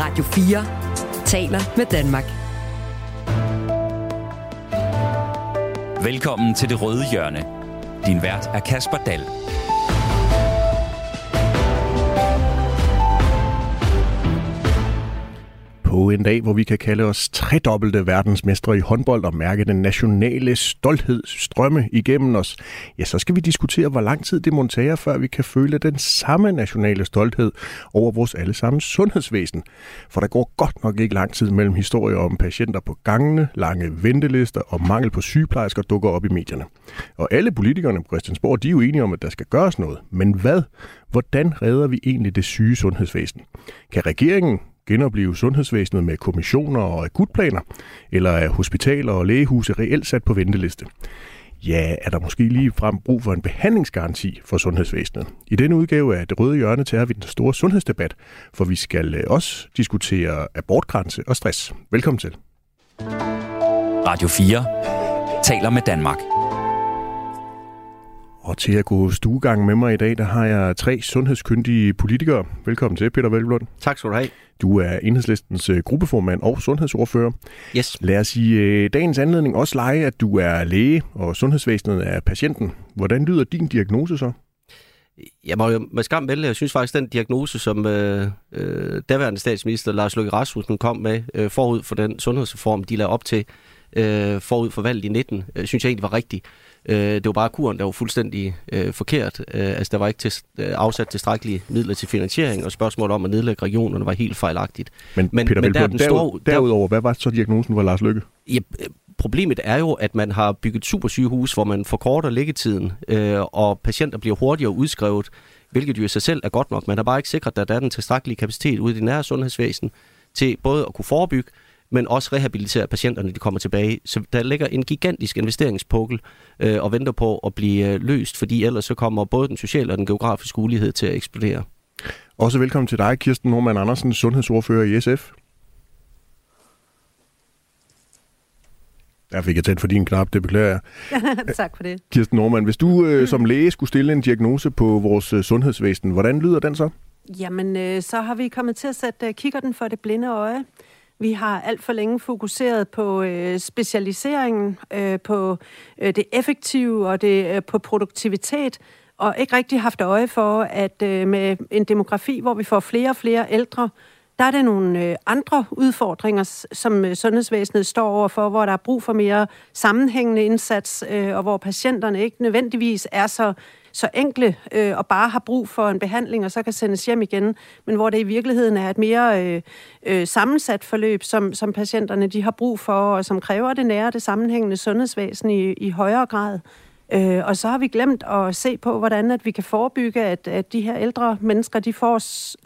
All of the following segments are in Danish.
Radio 4 taler med Danmark. Velkommen til det røde hjørne. Din vært er Kasper Dahl. På en dag, hvor vi kan kalde os tredobbelte verdensmestre i håndbold og mærke den nationale stolthed strømme igennem os, ja, så skal vi diskutere, hvor lang tid det må tage, før vi kan føle den samme nationale stolthed over vores allesammens sundhedsvæsen. For der går godt nok ikke lang tid mellem historier om patienter på gangene, lange ventelister og mangel på sygeplejersker dukker op i medierne. Og alle politikerne på Christiansborg, de er jo enige om, at der skal gøres noget. Men hvad? Hvordan redder vi egentlig det syge sundhedsvæsen? Kan regeringen genopleve sundhedsvæsenet med kommissioner og akutplaner, eller er hospitaler og lægehuse reelt sat på venteliste? Ja, er der måske lige frem brug for en behandlingsgaranti for sundhedsvæsenet? I denne udgave af Det Røde Hjørne tager vi den store sundhedsdebat, for vi skal øh, også diskutere abortgrænse og stress. Velkommen til. Radio 4 taler med Danmark. Og til at gå stuegang med mig i dag, der har jeg tre sundhedskyndige politikere. Velkommen til, Peter Velblund. Tak skal du have. Du er enhedslistens øh, gruppeformand og sundhedsordfører. Yes. Lad os i øh, dagens anledning også lege, at du er læge, og sundhedsvæsenet er patienten. Hvordan lyder din diagnose så? Jeg må jo med skam vælge, jeg synes faktisk, den diagnose, som øh, øh, daværende statsminister Lars Løkke Rasmussen kom med øh, forud for den sundhedsreform, de lavede op til øh, forud for valget i 19, øh, synes jeg egentlig var rigtig. Øh, det var bare kuren, der var fuldstændig øh, forkert. Øh, altså, der var ikke til, øh, afsat tilstrækkelige midler til finansiering, og spørgsmålet om at nedlægge regionerne var helt fejlagtigt. Men, men Peter men der, den store, derudover, hvad var så diagnosen for Lars Løkke? Ja, problemet er jo, at man har bygget supersygehus, hvor man forkorter liggetiden, øh, og patienter bliver hurtigere udskrevet, hvilket jo i sig selv er godt nok. Man har bare ikke sikret, at der er den tilstrækkelige kapacitet ude i det nære sundhedsvæsen til både at kunne forebygge, men også rehabilitere patienterne, når de kommer tilbage. Så der ligger en gigantisk investeringspukkel øh, og venter på at blive øh, løst, fordi ellers så kommer både den sociale og den geografiske ulighed til at eksplodere. Også velkommen til dig, Kirsten Norman Andersen, sundhedsordfører i SF. Jeg fik jeg tændt for din knap, det beklager jeg. tak for det. Kirsten Norman, hvis du øh, som læge skulle stille en diagnose på vores øh, sundhedsvæsen, hvordan lyder den så? Jamen, øh, så har vi kommet til at sætte øh, kikkerten for det blinde øje. Vi har alt for længe fokuseret på øh, specialiseringen, øh, på øh, det effektive og det øh, på produktivitet, og ikke rigtig haft øje for, at øh, med en demografi, hvor vi får flere og flere ældre, der er der nogle øh, andre udfordringer, som øh, sundhedsvæsenet står overfor, hvor der er brug for mere sammenhængende indsats, øh, og hvor patienterne ikke nødvendigvis er så så enkle øh, og bare har brug for en behandling, og så kan sendes hjem igen, men hvor det i virkeligheden er et mere øh, øh, sammensat forløb, som, som patienterne de har brug for, og som kræver det nære, det sammenhængende sundhedsvæsen i, i højere grad. Øh, og så har vi glemt at se på, hvordan at vi kan forebygge, at, at de her ældre mennesker, de får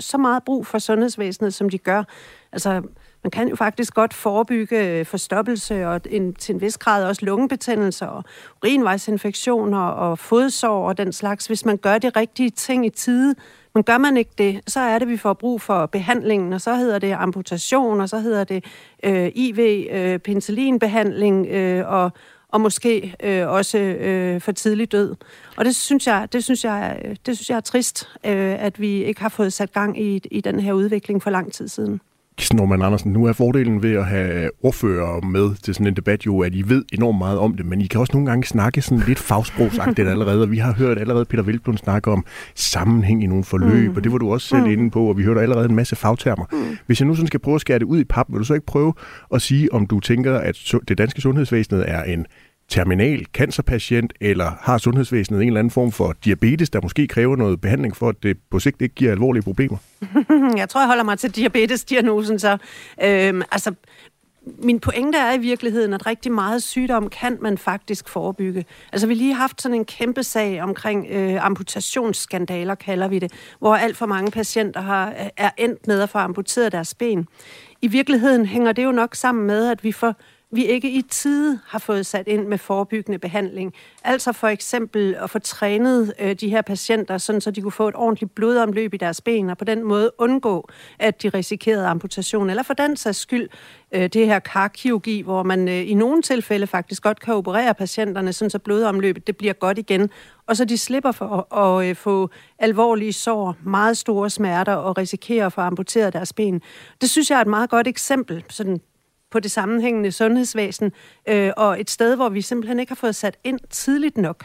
så meget brug for sundhedsvæsenet, som de gør. Altså, man kan jo faktisk godt forebygge øh, forstoppelse og en, til en vis grad også lungebetændelser og urinvejsinfektioner og fodsår og den slags, hvis man gør de rigtige ting i tide. Men gør man ikke det, så er det, vi får brug for behandlingen, og så hedder det amputation, og så hedder det øh, IV, øh, penicillinbehandling øh, og, og måske øh, også øh, for tidlig død. Og det synes jeg, det synes jeg, det synes jeg er trist, øh, at vi ikke har fået sat gang i, i den her udvikling for lang tid siden. Kirsten Norman Andersen, nu er fordelen ved at have ordfører med til sådan en debat jo, at I ved enormt meget om det, men I kan også nogle gange snakke sådan lidt fagsprogsagtigt allerede, og vi har hørt allerede Peter Vilblund snakke om sammenhæng i nogle forløb, mm. og det var du også selv mm. inde på, og vi hørte allerede en masse fagtermer. Mm. Hvis jeg nu sådan skal prøve at skære det ud i pap, vil du så ikke prøve at sige, om du tænker, at det danske sundhedsvæsen er en terminal cancerpatient, eller har sundhedsvæsenet en eller anden form for diabetes, der måske kræver noget behandling for, at det på sigt ikke giver alvorlige problemer? Jeg tror, jeg holder mig til diabetesdiagnosen så. Øhm, altså, min pointe er i virkeligheden, at rigtig meget sygdom kan man faktisk forebygge. Altså, vi lige har haft sådan en kæmpe sag omkring øh, amputationsskandaler, kalder vi det, hvor alt for mange patienter har, er endt med at få amputeret deres ben. I virkeligheden hænger det jo nok sammen med, at vi får vi ikke i tide har fået sat ind med forebyggende behandling. Altså for eksempel at få trænet øh, de her patienter, sådan så de kunne få et ordentligt blodomløb i deres ben, og på den måde undgå, at de risikerede amputation. Eller for den sags skyld, øh, det her karkirurgi, hvor man øh, i nogle tilfælde faktisk godt kan operere patienterne, sådan så blodomløbet det bliver godt igen, og så de slipper for at, at, øh, få alvorlige sår, meget store smerter og risikerer at få amputeret deres ben. Det synes jeg er et meget godt eksempel sådan på det sammenhængende sundhedsvæsen, øh, og et sted, hvor vi simpelthen ikke har fået sat ind tidligt nok.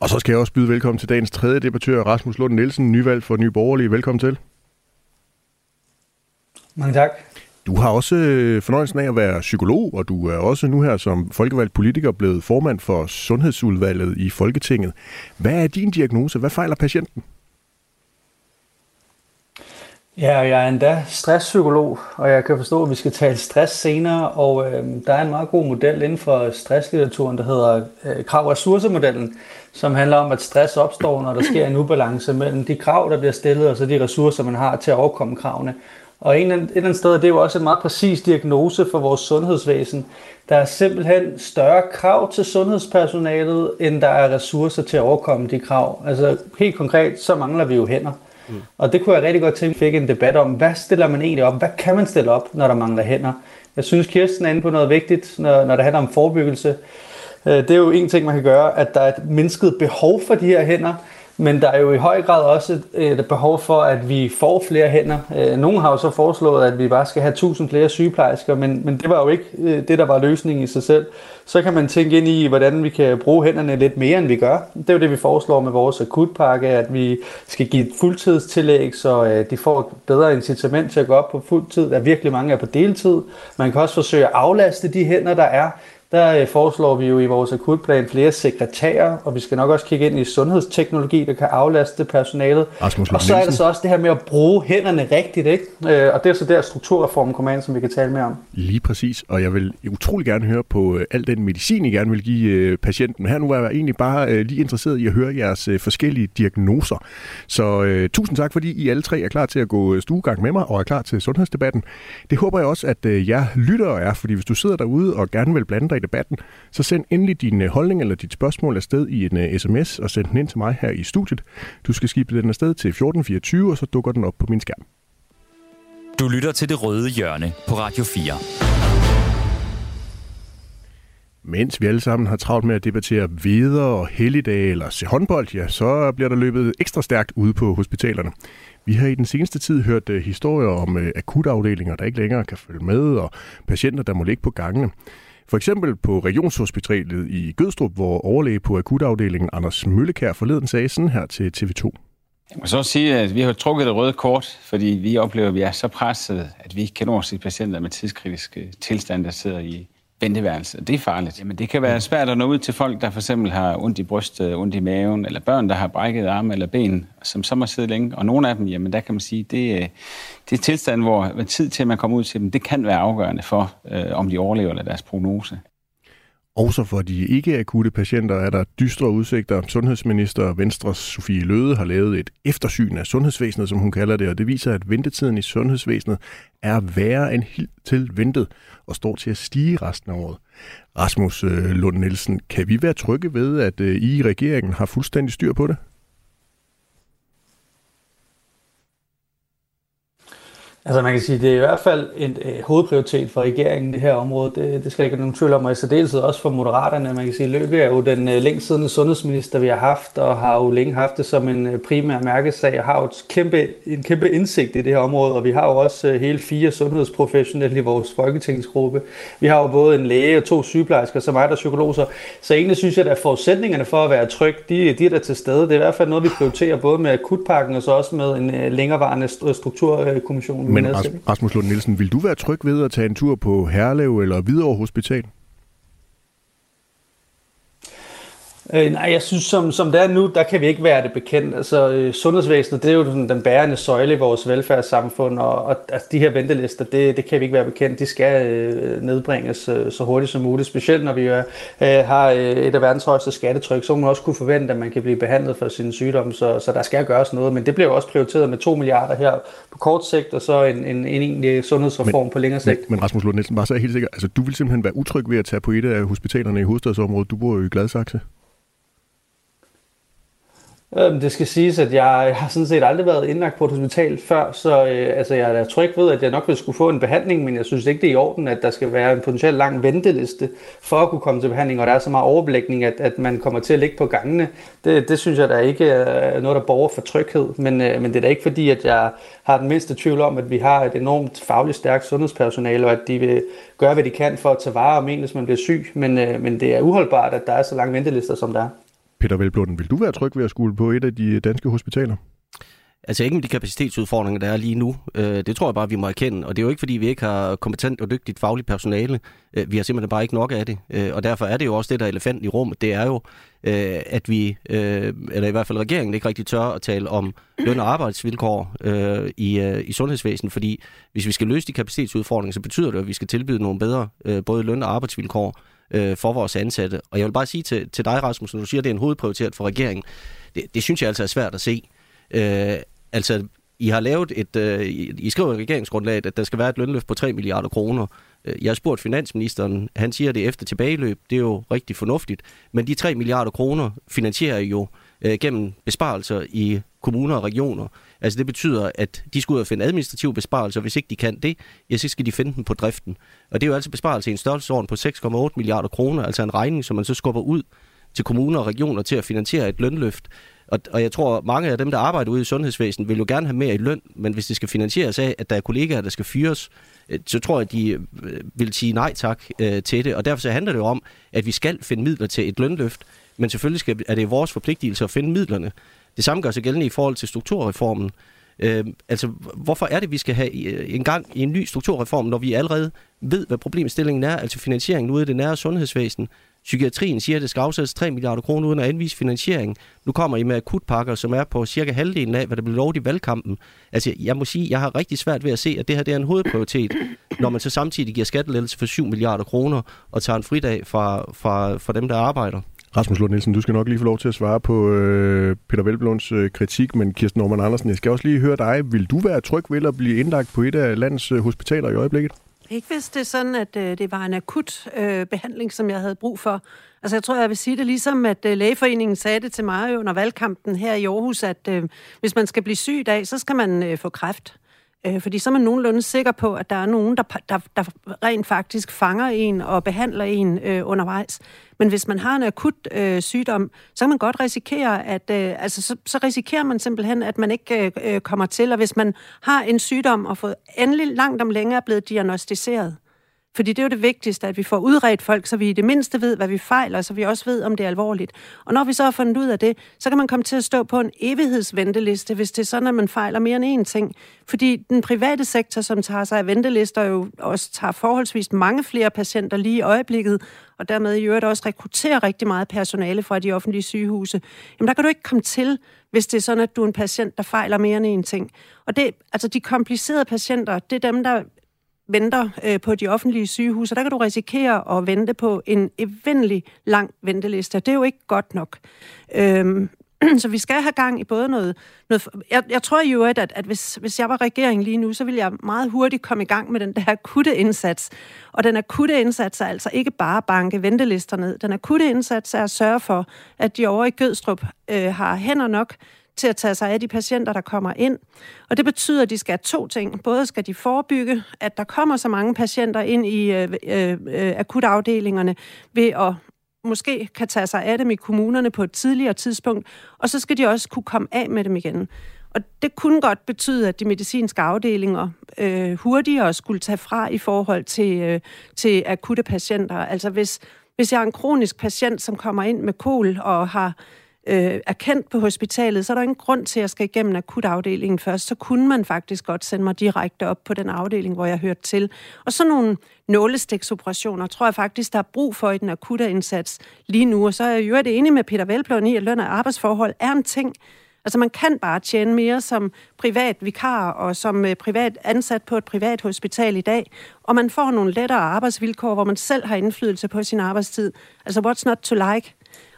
Og så skal jeg også byde velkommen til dagens tredje debattør, Rasmus Lund Nielsen, nyvalg for Nye Borgerlige. Velkommen til. Mange tak. Du har også øh, fornøjelsen af at være psykolog, og du er også nu her som folkevalgt politiker blevet formand for Sundhedsudvalget i Folketinget. Hvad er din diagnose? Hvad fejler patienten? Ja, jeg er endda stresspsykolog, og jeg kan forstå, at vi skal tale stress senere, og øh, der er en meget god model inden for stresslitteraturen, der hedder øh, krav-ressourcemodellen, som handler om, at stress opstår, når der sker en ubalance mellem de krav, der bliver stillet, og så de ressourcer, man har til at overkomme kravene. Og en, et eller andet sted, det er jo også en meget præcis diagnose for vores sundhedsvæsen. Der er simpelthen større krav til sundhedspersonalet, end der er ressourcer til at overkomme de krav. Altså helt konkret, så mangler vi jo hænder. Mm. Og det kunne jeg rigtig godt tænke, fik en debat om, hvad stiller man egentlig op? Hvad kan man stille op, når der mangler hænder? Jeg synes, Kirsten er inde på noget vigtigt, når, når det handler om forebyggelse. Øh, det er jo en ting, man kan gøre, at der er et mindsket behov for de her hænder, men der er jo i høj grad også et behov for, at vi får flere hænder. Øh, nogle har jo så foreslået, at vi bare skal have 1000 flere sygeplejersker, men, men det var jo ikke øh, det, der var løsningen i sig selv. Så kan man tænke ind i, hvordan vi kan bruge hænderne lidt mere, end vi gør. Det er jo det, vi foreslår med vores akutpakke, at vi skal give et fuldtidstillæg, så øh, de får et bedre incitament til at gå op på fuldtid. Der er virkelig mange er på deltid. Man kan også forsøge at aflaste de hænder, der er der øh, foreslår vi jo i vores akutplan flere sekretærer, og vi skal nok også kigge ind i sundhedsteknologi, der kan aflaste personalet. Og så er der så også det her med at bruge hænderne rigtigt, ikke? Øh, og det er så der strukturreformen kommer ind, som vi kan tale mere om. Lige præcis, og jeg vil utrolig gerne høre på øh, al den medicin, I gerne vil give patienten. Her nu er jeg egentlig bare lige interesseret i at høre jeres forskellige diagnoser. Så tusind tak, fordi I alle tre er klar til at gå stuegang med mig og er klar til sundhedsdebatten. Det håber jeg også, at jeg lytter er, fordi hvis du sidder derude og gerne vil blande dig debatten, så send endelig din øh, holdning eller dit spørgsmål afsted i en uh, øh, sms og send den ind til mig her i studiet. Du skal skibe den afsted til 1424, og så dukker den op på min skærm. Du lytter til Det Røde Hjørne på Radio 4. Mens vi alle sammen har travlt med at debattere videre og helligdage eller se håndbold, ja, så bliver der løbet ekstra stærkt ude på hospitalerne. Vi har i den seneste tid hørt uh, historier om akutafdelinger, der ikke længere kan følge med, og patienter, der må ligge på gangene. For eksempel på Regionshospitalet i Gødstrup, hvor overlæge på akutafdelingen Anders Møllekær forleden sagde sådan her til TV2. Jeg må så sige, at vi har trukket det røde kort, fordi vi oplever, at vi er så presset, at vi ikke kan nå at se patienter med tidskritiske øh, tilstand, der sidder i venteværelse. Det er farligt. Jamen, det kan være svært at nå ud til folk, der for eksempel har ondt i brystet, ondt i maven, eller børn, der har brækket arme eller ben, som så må sidde længe. Og nogle af dem, jamen der kan man sige, det, det er tilstand, hvor tid til, at man kommer ud til dem, det kan være afgørende for, øh, om de overlever eller deres prognose. Også for de ikke-akutte patienter er der dystre udsigter. Sundhedsminister Venstres Sofie Løde har lavet et eftersyn af sundhedsvæsenet, som hun kalder det, og det viser, at ventetiden i sundhedsvæsenet er værre end helt til ventet og står til at stige resten af året. Rasmus øh, Lund Nielsen, kan vi være trygge ved, at øh, I i regeringen har fuldstændig styr på det? Altså man kan sige, det er i hvert fald en øh, hovedprioritet for regeringen, det her område. Det, det skal ikke nogen tvivl om, og i særdeleshed også for Moderaterne. Man kan sige, Løkke er jo den øh, længst siddende sundhedsminister, vi har haft, og har jo længe haft det som en øh, primær mærkesag, og har jo et kæmpe, en kæmpe indsigt i det her område, og vi har jo også øh, hele fire sundhedsprofessionelle i vores folketingsgruppe. Vi har jo både en læge og to sygeplejersker, som er der psykolog, så, så egentlig synes jeg, at forudsætningerne for at være tryg, de, de er der til stede. Det er i hvert fald noget, vi prioriterer både med akutpakken og så også med en øh, længerevarende strukturkommission men Rasmus Lund Nielsen, vil du være tryg ved at tage en tur på Herlev eller Hvidovre Hospital? Øh, nej, jeg synes, som, som det er nu, der kan vi ikke være det bekendt. Altså, øh, sundhedsvæsenet, det er jo den, den bærende søjle i vores velfærdssamfund, og, og altså, de her ventelister, det, det kan vi ikke være bekendt. De skal øh, nedbringes øh, så hurtigt som muligt, specielt når vi øh, har øh, et af verdens højeste skattetryk, så må man også kunne forvente, at man kan blive behandlet for sin sygdom, så, så der skal gøres noget. Men det bliver jo også prioriteret med 2 milliarder her på kort sigt, og så en, en, en egentlig sundhedsreform men, på længere sigt. Men, men Rasmus Lund Nielsen, bare så er helt sikker, altså du vil simpelthen være utryg ved at tage på et af hospitalerne i hovedstadsområdet. Du bor jo i Gladsaxe. Øhm, det skal siges, at jeg har sådan set aldrig været indlagt på et hospital før, så øh, altså, jeg er tryg ved, at jeg nok vil skulle få en behandling, men jeg synes ikke, det er i orden, at der skal være en potentielt lang venteliste for at kunne komme til behandling, og der er så meget overblikning, at, at man kommer til at ligge på gangene. Det, det synes jeg da ikke er noget, der borger for tryghed, men, øh, men det er da ikke fordi, at jeg har den mindste tvivl om, at vi har et enormt fagligt stærkt sundhedspersonale, og at de vil gøre, hvad de kan for at tage vare om en, hvis man bliver syg, men, øh, men det er uholdbart, at der er så lange ventelister, som der er. Peter Velblunden, vil du være tryg ved at skulle på et af de danske hospitaler? Altså ikke med de kapacitetsudfordringer, der er lige nu. Øh, det tror jeg bare, vi må erkende. Og det er jo ikke, fordi vi ikke har kompetent og dygtigt fagligt personale. Øh, vi har simpelthen bare ikke nok af det. Øh, og derfor er det jo også det, der er elefanten i rummet. Det er jo, at vi, eller i hvert fald regeringen, ikke rigtig tør at tale om løn- og arbejdsvilkår i, i sundhedsvæsenet. Fordi hvis vi skal løse de kapacitetsudfordringer, så betyder det, at vi skal tilbyde nogle bedre både løn- og arbejdsvilkår øh, for vores ansatte. Og jeg vil bare sige til, til dig, Rasmus, når du siger, at det er en hovedprioritet for regeringen, det, det synes jeg altså er svært at se. Øh, altså, I har lavet et, øh, I skriver i regeringsgrundlaget, at der skal være et lønløft på 3 milliarder kroner. Øh, jeg har spurgt finansministeren, han siger det efter tilbageløb, det er jo rigtig fornuftigt, men de 3 milliarder kroner finansierer jo øh, gennem besparelser i kommuner og regioner. Altså det betyder, at de skal ud og finde administrative besparelser. Hvis ikke de kan det, ja, så skal de finde dem på driften. Og det er jo altså besparelse i en størrelsesorden på 6,8 milliarder kroner, altså en regning, som man så skubber ud til kommuner og regioner til at finansiere et lønløft. Og, og jeg tror, mange af dem, der arbejder ude i sundhedsvæsenet, vil jo gerne have mere i løn, men hvis det skal finansieres af, at der er kollegaer, der skal fyres, øh, så tror jeg, de øh, vil sige nej tak øh, til det. Og derfor så handler det jo om, at vi skal finde midler til et lønløft, men selvfølgelig skal, er det vores forpligtelse at finde midlerne. Det samme gør sig gældende i forhold til strukturreformen. Øh, altså, hvorfor er det, vi skal have øh, en gang i en ny strukturreform, når vi allerede ved, hvad problemstillingen er, altså finansieringen ude i det nære sundhedsvæsen? Psykiatrien siger, at det skal afsættes 3 milliarder kroner uden at anvise finansiering. Nu kommer I med akutpakker, som er på cirka halvdelen af, hvad der blev lovet i valgkampen. Altså, jeg må sige, jeg har rigtig svært ved at se, at det her det er en hovedprioritet, når man så samtidig giver skattelettelse for 7 milliarder kroner og tager en fridag fra, fra, fra dem, der arbejder. Rasmus Lund Nielsen, du skal nok lige få lov til at svare på øh, Peter Velblunds øh, kritik, men Kirsten Norman Andersen, jeg skal også lige høre dig. Vil du være tryg ved at blive indlagt på et af landets øh, hospitaler i øjeblikket? Ikke hvis det er sådan, at øh, det var en akut øh, behandling, som jeg havde brug for. Altså jeg tror, jeg vil sige det ligesom, at øh, lægeforeningen sagde det til mig under valgkampen her i Aarhus, at øh, hvis man skal blive syg i dag, så skal man øh, få kræft. Øh, fordi så er man nogenlunde sikker på, at der er nogen, der, der, der rent faktisk fanger en og behandler en øh, undervejs. Men hvis man har en akut øh, sygdom, så kan man godt risikere, at øh, altså, så, så risikerer man simpelthen, at man ikke øh, øh kommer til. Og hvis man har en sygdom og fået endelig langt om længere blevet diagnostiseret, fordi det er jo det vigtigste, at vi får udredt folk, så vi i det mindste ved, hvad vi fejler, så vi også ved, om det er alvorligt. Og når vi så har fundet ud af det, så kan man komme til at stå på en evighedsventeliste, hvis det er sådan, at man fejler mere end én ting. Fordi den private sektor, som tager sig af ventelister, jo også tager forholdsvis mange flere patienter lige i øjeblikket, og dermed i øvrigt også rekrutterer rigtig meget personale fra de offentlige sygehuse, jamen der kan du ikke komme til, hvis det er sådan, at du er en patient, der fejler mere end én ting. Og det, altså de komplicerede patienter, det er dem, der venter øh, på de offentlige sygehuse, der kan du risikere at vente på en evindelig lang venteliste. Det er jo ikke godt nok. Øhm, så vi skal have gang i både noget... noget jeg, jeg tror jo, at, at, at hvis, hvis jeg var regering lige nu, så ville jeg meget hurtigt komme i gang med den der akutte indsats. Og den akutte indsats er altså ikke bare banke ventelister ned. Den akutte indsats er at sørge for, at de over i Gødstrup øh, har hænder nok til at tage sig af de patienter, der kommer ind. Og det betyder, at de skal have to ting. Både skal de forebygge, at der kommer så mange patienter ind i øh, øh, øh, akutafdelingerne ved at måske kan tage sig af dem i kommunerne på et tidligere tidspunkt, og så skal de også kunne komme af med dem igen. Og det kunne godt betyde, at de medicinske afdelinger øh, hurtigere skulle tage fra i forhold til, øh, til akutte patienter. Altså hvis, hvis jeg er en kronisk patient, som kommer ind med kol og har øh, er kendt på hospitalet, så er der ingen grund til, at jeg skal igennem akutafdelingen først. Så kunne man faktisk godt sende mig direkte op på den afdeling, hvor jeg hørte til. Og så nogle nålestiksoperationer tror jeg faktisk, der er brug for i den akutte indsats lige nu. Og så er jeg jo enig med Peter Velblom i, at løn og arbejdsforhold er en ting, Altså man kan bare tjene mere som privat vikar og som øh, privat ansat på et privat hospital i dag, og man får nogle lettere arbejdsvilkår, hvor man selv har indflydelse på sin arbejdstid. Altså what's not to like?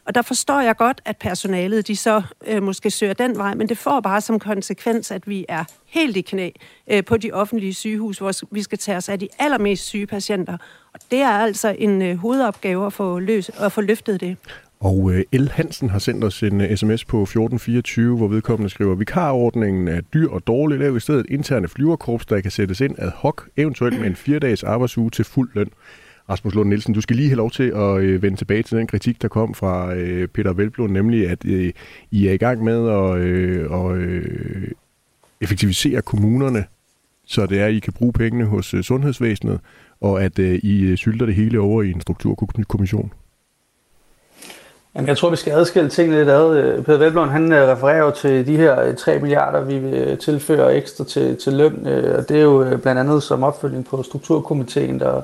Og der forstår jeg godt, at personalet de så øh, måske søger den vej, men det får bare som konsekvens, at vi er helt i knæ øh, på de offentlige sygehus, hvor vi skal tage os af de allermest syge patienter. Og det er altså en øh, hovedopgave at få, løs, at få løftet det. Og øh, El Hansen har sendt os en øh, sms på 1424, hvor vedkommende skriver, vikarordningen er dyr og dårlig. Lav i stedet interne flyverkorps, der kan sættes ind ad hoc, eventuelt med en fire-dages arbejdsuge til fuld løn. Rasmus Lund Nielsen, du skal lige have lov til at øh, vende tilbage til den kritik, der kom fra øh, Peter Velblom, nemlig at øh, I er i gang med at øh, og, øh, effektivisere kommunerne, så det er, at I kan bruge pengene hos øh, sundhedsvæsenet, og at øh, I øh, sylter det hele over i en strukturkommission. Jamen, jeg tror, vi skal adskille tingene lidt ad. Peter Velblom, han øh, refererer jo til de her øh, 3 milliarder, vi vil tilføre ekstra til, til løn, og det er jo blandt andet som opfølging på Strukturkomiteen, der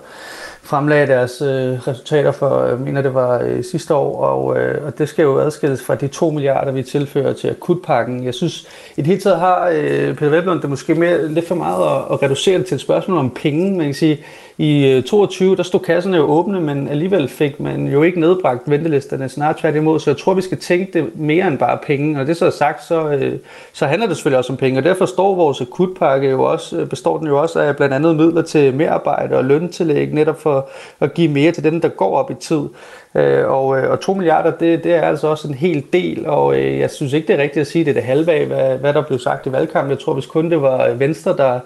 fremlagde deres øh, resultater for, jeg mener det var øh, sidste år, og, øh, og det skal jo adskilles fra de 2 milliarder, vi tilfører til akutpakken. Jeg synes, i det hele taget har øh, Peter Veblund det måske mere, lidt for meget at, at reducere det til et spørgsmål om penge. Man kan sige, i øh, 22, der stod kasserne jo åbne, men alligevel fik man jo ikke nedbragt ventelisterne, snart tværtimod. Så jeg tror, vi skal tænke det mere end bare penge. Og det så er sagt, så, øh, så handler det selvfølgelig også om penge. Og derfor står vores akutpakke jo også, øh, består den jo også af blandt andet midler til merarbejde og løntillæg, netop for at give mere til dem, der går op i tid. Øh, og, øh, og 2 milliarder, det, det er altså også en hel del, og øh, jeg synes ikke, det er rigtigt at sige, at det er det halve af, hvad, hvad der blev sagt i valgkampen. Jeg tror, hvis kun det var Venstre, der,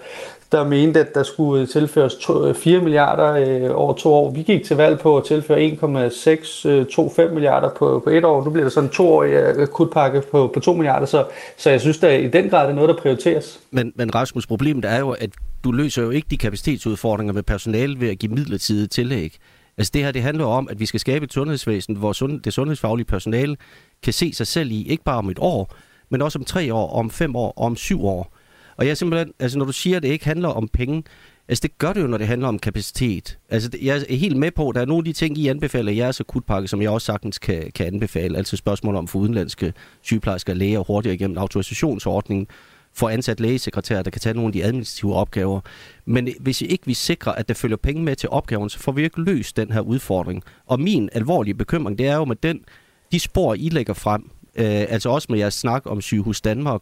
der mente, at der skulle tilføres 4 øh, milliarder øh, over to år. Vi gik til valg på at tilføre 1,625 øh, milliarder på, på et år. Nu bliver der sådan en toårig øh, akutpakke på, på 2 milliarder, så, så jeg synes, at i den grad er noget, der prioriteres. Men, men Rasmus, problemet er jo, at du løser jo ikke de kapacitetsudfordringer med personale ved at give midlertidige tillæg. Altså det her, det handler om, at vi skal skabe et sundhedsvæsen, hvor sund, det sundhedsfaglige personale kan se sig selv i, ikke bare om et år, men også om tre år, om fem år, om syv år. Og jeg simpelthen, altså når du siger, at det ikke handler om penge, altså det gør det jo, når det handler om kapacitet. Altså jeg er helt med på, at der er nogle af de ting, I anbefaler i jeres akutpakke, som jeg også sagtens kan, kan anbefale. Altså spørgsmål om for udenlandske sygeplejersker og læger hurtigere igennem autorisationsordningen, for ansat lægesekretær, der kan tage nogle af de administrative opgaver. Men hvis ikke vi sikrer, at der følger penge med til opgaven, så får vi ikke løst den her udfordring. Og min alvorlige bekymring, det er jo med den, de spor, I lægger frem, øh, altså også med jeres snak om sygehus Danmark,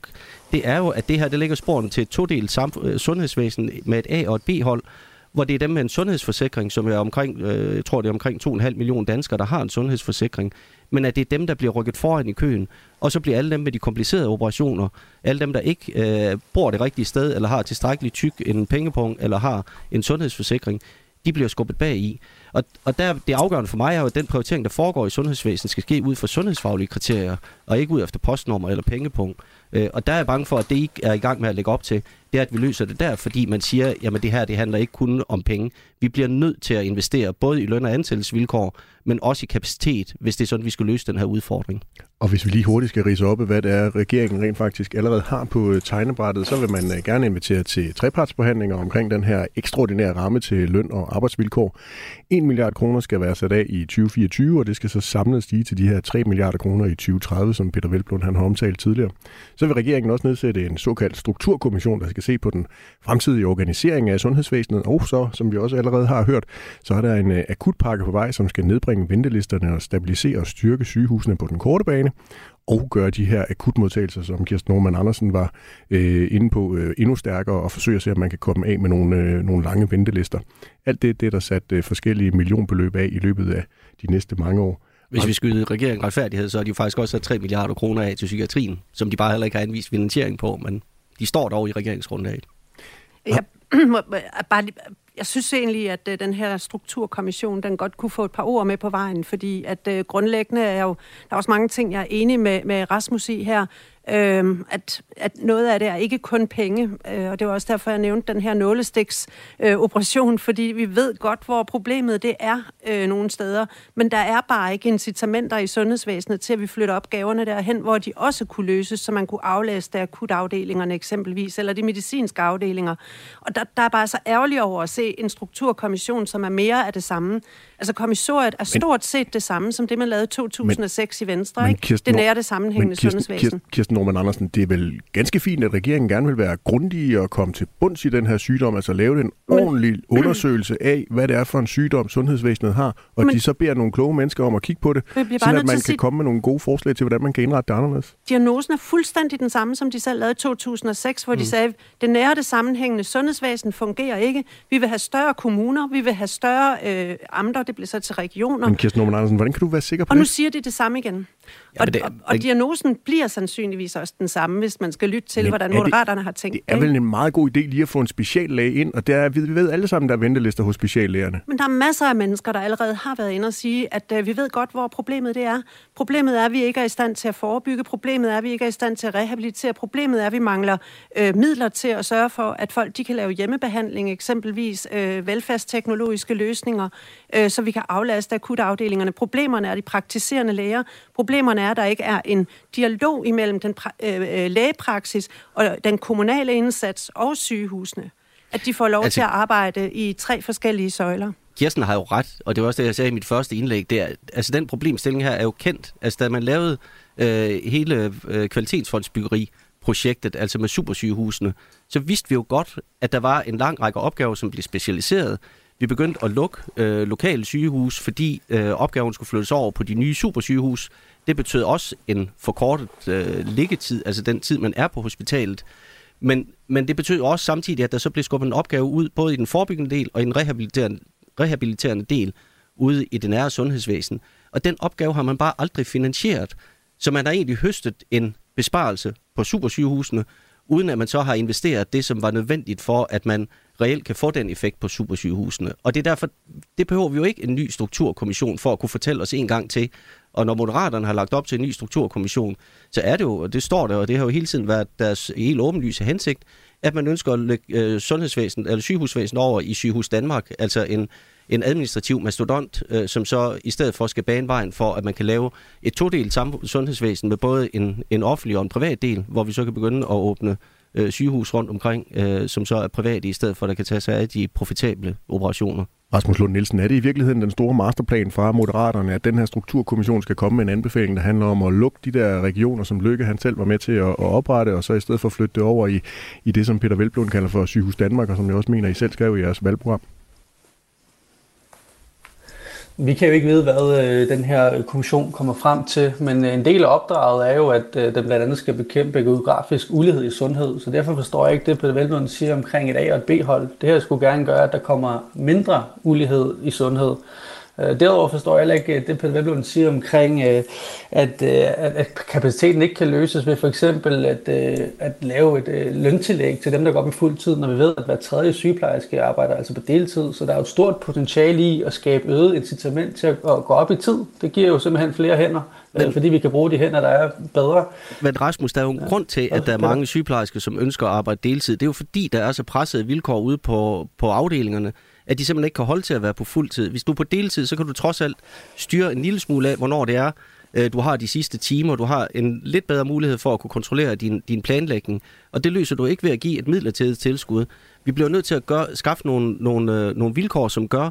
det er jo, at det her det lægger sporene til et todelt samf- øh, sundhedsvæsen med et A- og et B-hold, hvor det er dem med en sundhedsforsikring, som er omkring, øh, jeg tror det er omkring 2,5 millioner danskere, der har en sundhedsforsikring, men at det er dem, der bliver rykket foran i køen, og så bliver alle dem med de komplicerede operationer, alle dem, der ikke øh, bor det rigtige sted, eller har tilstrækkeligt tyk en pengepunkt, eller har en sundhedsforsikring, de bliver skubbet bag i. Og, og der, det afgørende for mig er jo, at den prioritering, der foregår i sundhedsvæsenet, skal ske ud fra sundhedsfaglige kriterier, og ikke ud efter postnummer eller pengepunkt. Øh, og der er jeg bange for, at det ikke er i gang med at lægge op til, det er, at vi løser det der, fordi man siger, jamen det her, det handler ikke kun om penge. Vi bliver nødt til at investere både i løn- og ansættelsesvilkår, men også i kapacitet, hvis det er sådan, vi skal løse den her udfordring. Og hvis vi lige hurtigt skal rise op, hvad det er, regeringen rent faktisk allerede har på øh, tegnebrættet, så vil man øh, gerne invitere til trepartsbehandlinger omkring den her ekstraordinære ramme til løn og arbejdsvilkår. 1 milliard kroner skal være sat af i 2024, og det skal så samlet stige til de her 3 milliarder kroner i 2030, som Peter Velblom han har omtalt tidligere. Så vil regeringen også nedsætte en såkaldt strukturkommission, der skal se på den fremtidige organisering af sundhedsvæsenet, og så, som vi også allerede har hørt, så er der en øh, akutpakke på vej, som skal nedbringe ventelisterne og stabilisere og styrke sygehusene på den korte bane, og gøre de her akutmodtagelser, som Kirsten Norman Andersen var øh, inde på, øh, endnu stærkere og forsøge at se, om man kan komme af med nogle, øh, nogle lange ventelister. Alt det, det er der sat øh, forskellige millionbeløb af i løbet af de næste mange år. Hvis vi skyder regeringen retfærdighed, så er de jo faktisk også sat 3 milliarder kroner af til psykiatrien, som de bare heller ikke har anvist finansiering på, men de står dog i regeringsgrundlaget. Ja, bare lige, jeg synes egentlig, at øh, den her strukturkommission, den godt kunne få et par ord med på vejen, fordi at uh, grundlæggende er jo, der er også mange ting, jeg er enig med, med Rasmus i her øh, at, at noget af det er ikke kun penge, øh, og det var også derfor, jeg nævnte den her nålestiksoperation, øh, fordi vi ved godt, hvor problemet det er øh, nogle steder, men der er bare ikke incitamenter i sundhedsvæsenet til, at vi flytter opgaverne derhen, hvor de også kunne løses, så man kunne aflaste akutafdelingerne eksempelvis, eller de medicinske afdelinger. Og der, der er bare så ærgerligt over at se en strukturkommission, som er mere af det samme. Altså kommissoriet er stort set det samme, som det, man lavede i 2006 men, i Venstre. Men, ikke? Kirsten, det nære det sammenhængende men Kirsten, sundhedsvæsen. Kirsten, Kirsten Norman Andersen, det er vel ganske fint, at regeringen gerne vil være grundig og komme til bunds i den her sygdom, altså lave en ordentlig men, undersøgelse af, hvad det er for en sygdom, sundhedsvæsenet har, og men, de så beder nogle kloge mennesker om at kigge på det, så at man kan sige, komme med nogle gode forslag til, hvordan man kan indrette det anderledes. Diagnosen er fuldstændig den samme, som de selv lavede i 2006, hvor mm. de sagde, det nære det sammenhængende sundhedsvæsen fungerer ikke. Vi vil have større kommuner, vi vil have større øh, amter, det bliver så til regioner. Men Kirsten Norman Andersen, hvordan kan du være sikker på og det? Og nu siger de det samme igen. Og, det, og, og diagnosen bliver sandsynligvis også den samme, hvis man skal lytte til, men hvordan moderaterne har tænkt det. Det er vel en meget god idé lige at få en speciallæge ind, og der er, vi ved alle sammen, der er ventelister hos speciallægerne. Men der er masser af mennesker, der allerede har været inde og sige, at uh, vi ved godt, hvor problemet det er. Problemet er, at vi ikke er i stand til at forebygge. Problemet er, at vi ikke er i stand til at rehabilitere. Problemet er, at vi mangler uh, midler til at sørge for, at folk de kan lave hjemmebehandling, eksempelvis uh, velfærdsteknologiske løsninger, uh, så vi kan aflaste akutafdelingerne. Problemerne er de praktiserende læger. Problemerne er, at der ikke er en dialog imellem den øh, øh, lægepraksis og den kommunale indsats og sygehusene. At de får lov altså, til at arbejde i tre forskellige søjler. Kirsten har jo ret, og det var også det, jeg sagde i mit første indlæg. Det er, altså den problemstilling her er jo kendt. Altså da man lavede øh, hele øh, kvalitetsfondsbyggeri, projektet, altså med supersygehusene, så vidste vi jo godt, at der var en lang række opgaver, som blev specialiseret. Vi begyndte at lukke øh, lokale sygehus, fordi øh, opgaven skulle flyttes over på de nye supersygehus. Det betød også en forkortet øh, liggetid, altså den tid, man er på hospitalet. Men, men det betød også samtidig, at der så blev skubbet en opgave ud, både i den forebyggende del og i den rehabiliterende, rehabiliterende del, ude i det nære sundhedsvæsen. Og den opgave har man bare aldrig finansieret. Så man har egentlig høstet en besparelse på supersygehusene, uden at man så har investeret det, som var nødvendigt for, at man reelt kan få den effekt på supersygehusene. Og det er derfor, det behøver vi jo ikke en ny strukturkommission for at kunne fortælle os en gang til. Og når Moderaterne har lagt op til en ny strukturkommission, så er det jo, og det står der, og det har jo hele tiden været deres helt åbenlyse hensigt, at man ønsker at lægge øh, sundhedsvæsen, eller sygehusvæsen over i Sygehus Danmark, altså en, en administrativ mastodont, øh, som så i stedet for skal bane vejen for, at man kan lave et todelt sundhedsvæsen med både en, en offentlig og en privat del, hvor vi så kan begynde at åbne øh, sygehus rundt omkring, øh, som så er private, i stedet for at der kan tage sig af de profitable operationer. Rasmus Lund Nielsen, er det i virkeligheden den store masterplan fra Moderaterne, at den her strukturkommission skal komme med en anbefaling, der handler om at lukke de der regioner, som Lykke han selv var med til at, at oprette, og så i stedet for flytte det over i, i det, som Peter Velblom kalder for Sygehus Danmark, og som jeg også mener, I selv skrev i jeres valgprogram? Vi kan jo ikke vide, hvad øh, den her kommission kommer frem til, men øh, en del af opdraget er jo, at øh, den blandt andet skal bekæmpe geografisk ulighed i sundhed. Så derfor forstår jeg ikke det, Peter Velblom siger omkring et A- og et B-hold. Det her skulle gerne gøre, at der kommer mindre ulighed i sundhed. Øh, derudover forstår jeg heller ikke det, Peter Velblom siger omkring, øh, at, øh, at kapaciteten ikke kan løses ved for eksempel at, at lave et løntillæg til dem, der går op i fuld tid, når vi ved, at hver tredje sygeplejerske arbejder altså på deltid. Så der er jo et stort potentiale i at skabe øget incitament til at gå op i tid. Det giver jo simpelthen flere hænder, men, fordi vi kan bruge de hænder, der er bedre. Men Rasmus, der er jo en ja. grund til, at der er mange sygeplejersker, som ønsker at arbejde deltid. Det er jo fordi, der er så pressede vilkår ude på, på afdelingerne at de simpelthen ikke kan holde til at være på fuld tid. Hvis du er på deltid, så kan du trods alt styre en lille smule af, hvornår det er, øh, du har de sidste timer. Du har en lidt bedre mulighed for at kunne kontrollere din, din planlægning. Og det løser du ikke ved at give et midlertidigt tilskud. Vi bliver nødt til at gøre, skaffe nogle, nogle, øh, nogle vilkår, som gør,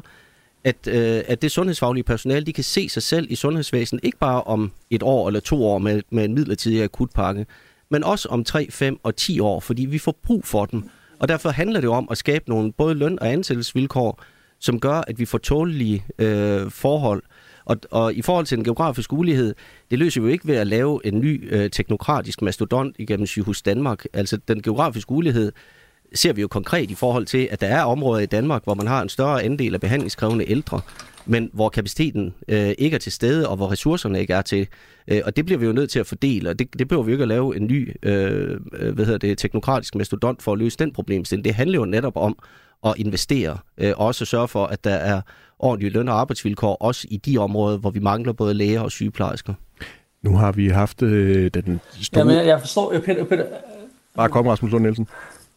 at, øh, at det sundhedsfaglige personale, de kan se sig selv i sundhedsvæsenet, ikke bare om et år eller to år med, med en midlertidig akutpakke, men også om 3, 5 og 10 år, fordi vi får brug for dem. Og derfor handler det jo om at skabe nogle både løn- og ansættelsesvilkår, som gør, at vi får tålige øh, forhold. Og, og i forhold til den geografiske ulighed, det løser vi jo ikke ved at lave en ny øh, teknokratisk mastodont igennem Sygehus Danmark. Altså den geografiske ulighed ser vi jo konkret i forhold til, at der er områder i Danmark, hvor man har en større andel af behandlingskrævende ældre, men hvor kapaciteten øh, ikke er til stede, og hvor ressourcerne ikke er til. Øh, og det bliver vi jo nødt til at fordele, og det, det behøver vi ikke at lave en ny øh, øh, hvad hedder det, teknokratisk mastodont for at løse den problemstilling. Det handler jo netop om at investere, øh, og også sørge for, at der er ordentlige løn- og arbejdsvilkår, også i de områder, hvor vi mangler både læger og sygeplejersker. Nu har vi haft øh, den store... Jamen, jeg, jeg forstår... Jeg, Peter, Peter, Bare kom, Rasmus Lund Nielsen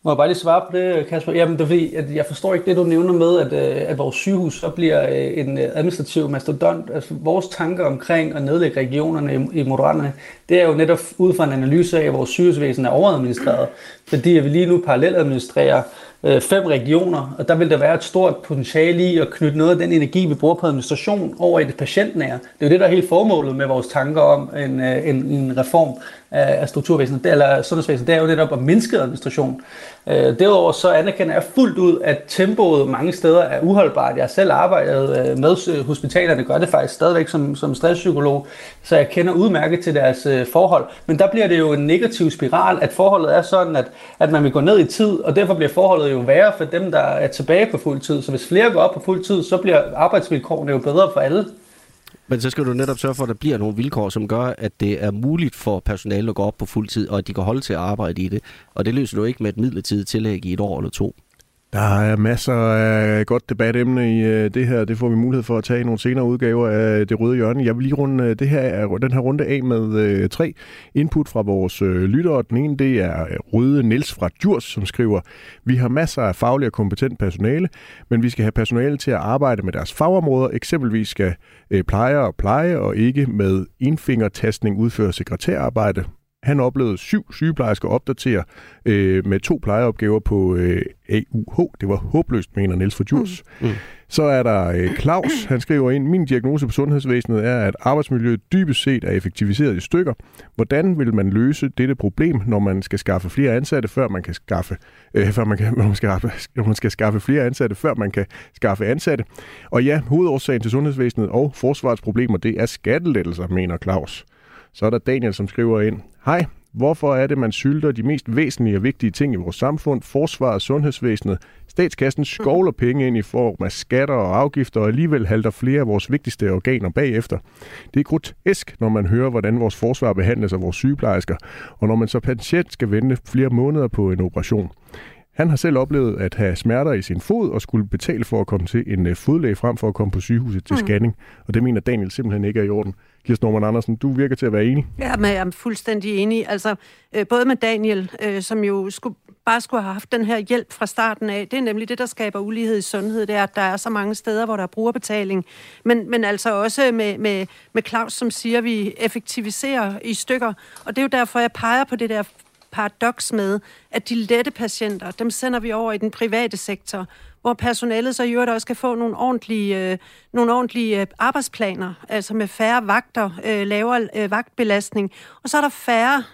må jeg bare lige svare på det, Kasper? Jamen, det er fordi, at jeg forstår ikke det, du nævner med, at, øh, at vores sygehus så bliver øh, en øh, administrativ mastodont. Altså, vores tanker omkring at nedlægge regionerne i, i Moderaterne, det er jo netop ud fra en analyse af, at vores sygehusvæsen er overadministreret, fordi vi lige nu parallelt administrerer øh, fem regioner, og der vil der være et stort potentiale i at knytte noget af den energi, vi bruger på administration, over i det patientnære. Det er jo det, der er helt formålet med vores tanker om en, øh, en, en reform af, af strukturvæsenet, eller sundhedsvæsenet, det er jo netop at mindske administration. Øh, derudover så anerkender jeg fuldt ud, at tempoet mange steder er uholdbart. Jeg har selv arbejdet øh, med øh, hospitalerne, gør det faktisk stadigvæk som, som stresspsykolog, så jeg kender udmærket til deres øh, forhold. Men der bliver det jo en negativ spiral, at forholdet er sådan, at, at man vil gå ned i tid, og derfor bliver forholdet jo værre for dem, der er tilbage på fuld tid. Så hvis flere går op på fuld tid, så bliver arbejdsvilkårene jo bedre for alle. Men så skal du netop sørge for, at der bliver nogle vilkår, som gør, at det er muligt for personalet at gå op på fuld tid, og at de kan holde til at arbejde i det. Og det løser du ikke med et midlertidigt tillæg i et år eller to. Der er masser af godt debatemne i øh, det her. Det får vi mulighed for at tage i nogle senere udgaver af Det Røde Hjørne. Jeg vil lige runde øh, det her, den her runde af med øh, tre input fra vores lyttere. Den ene det er Røde Niels fra Djurs, som skriver, vi har masser af faglig og kompetent personale, men vi skal have personale til at arbejde med deres fagområder. Eksempelvis skal plejer og pleje og ikke med enfingertastning udføre sekretærarbejde. Han oplevede syv sygeplejersker opdatere øh, med to plejeopgaver på øh, AUH. Det var håbløst, mener Niels for Djurs. Mm. Mm. Så er der øh, Claus. Han skriver ind, min diagnose på sundhedsvæsenet er, at arbejdsmiljøet dybest set er effektiviseret i stykker. Hvordan vil man løse dette problem, når man skal skaffe flere ansatte, før man kan skaffe, øh, før man kan, når man skal, når man skal skaffe flere ansatte, før man kan skaffe ansatte? Og ja, hovedårsagen til sundhedsvæsenet og forsvarets problemer, det er skattelettelser, mener Claus. Så er der Daniel, som skriver ind, Hej, hvorfor er det, man sylter de mest væsentlige og vigtige ting i vores samfund, forsvaret, sundhedsvæsenet, statskassen skovler penge ind i form af skatter og afgifter, og alligevel halter flere af vores vigtigste organer bagefter. Det er grotesk, når man hører, hvordan vores forsvar behandles af vores sygeplejersker, og når man så patient skal vente flere måneder på en operation. Han har selv oplevet at have smerter i sin fod og skulle betale for at komme til en øh, fodlæge frem for at komme på sygehuset til mm. scanning. Og det mener Daniel simpelthen ikke er i orden. Kirsten Norman Andersen, du virker til at være enig. Ja, men jeg er fuldstændig enig. Altså, øh, både med Daniel, øh, som jo skulle, bare skulle have haft den her hjælp fra starten af. Det er nemlig det, der skaber ulighed i sundhed. Det er, at der er så mange steder, hvor der er brugerbetaling. Men, men altså også med, med, med Claus, som siger, at vi effektiviserer i stykker. Og det er jo derfor, jeg peger på det der paradoks med, at de lette patienter, dem sender vi over i den private sektor, hvor personalet så i øvrigt også kan få nogle ordentlige, øh, nogle ordentlige øh, arbejdsplaner, altså med færre vagter, øh, lavere øh, vagtbelastning. Og så er der færre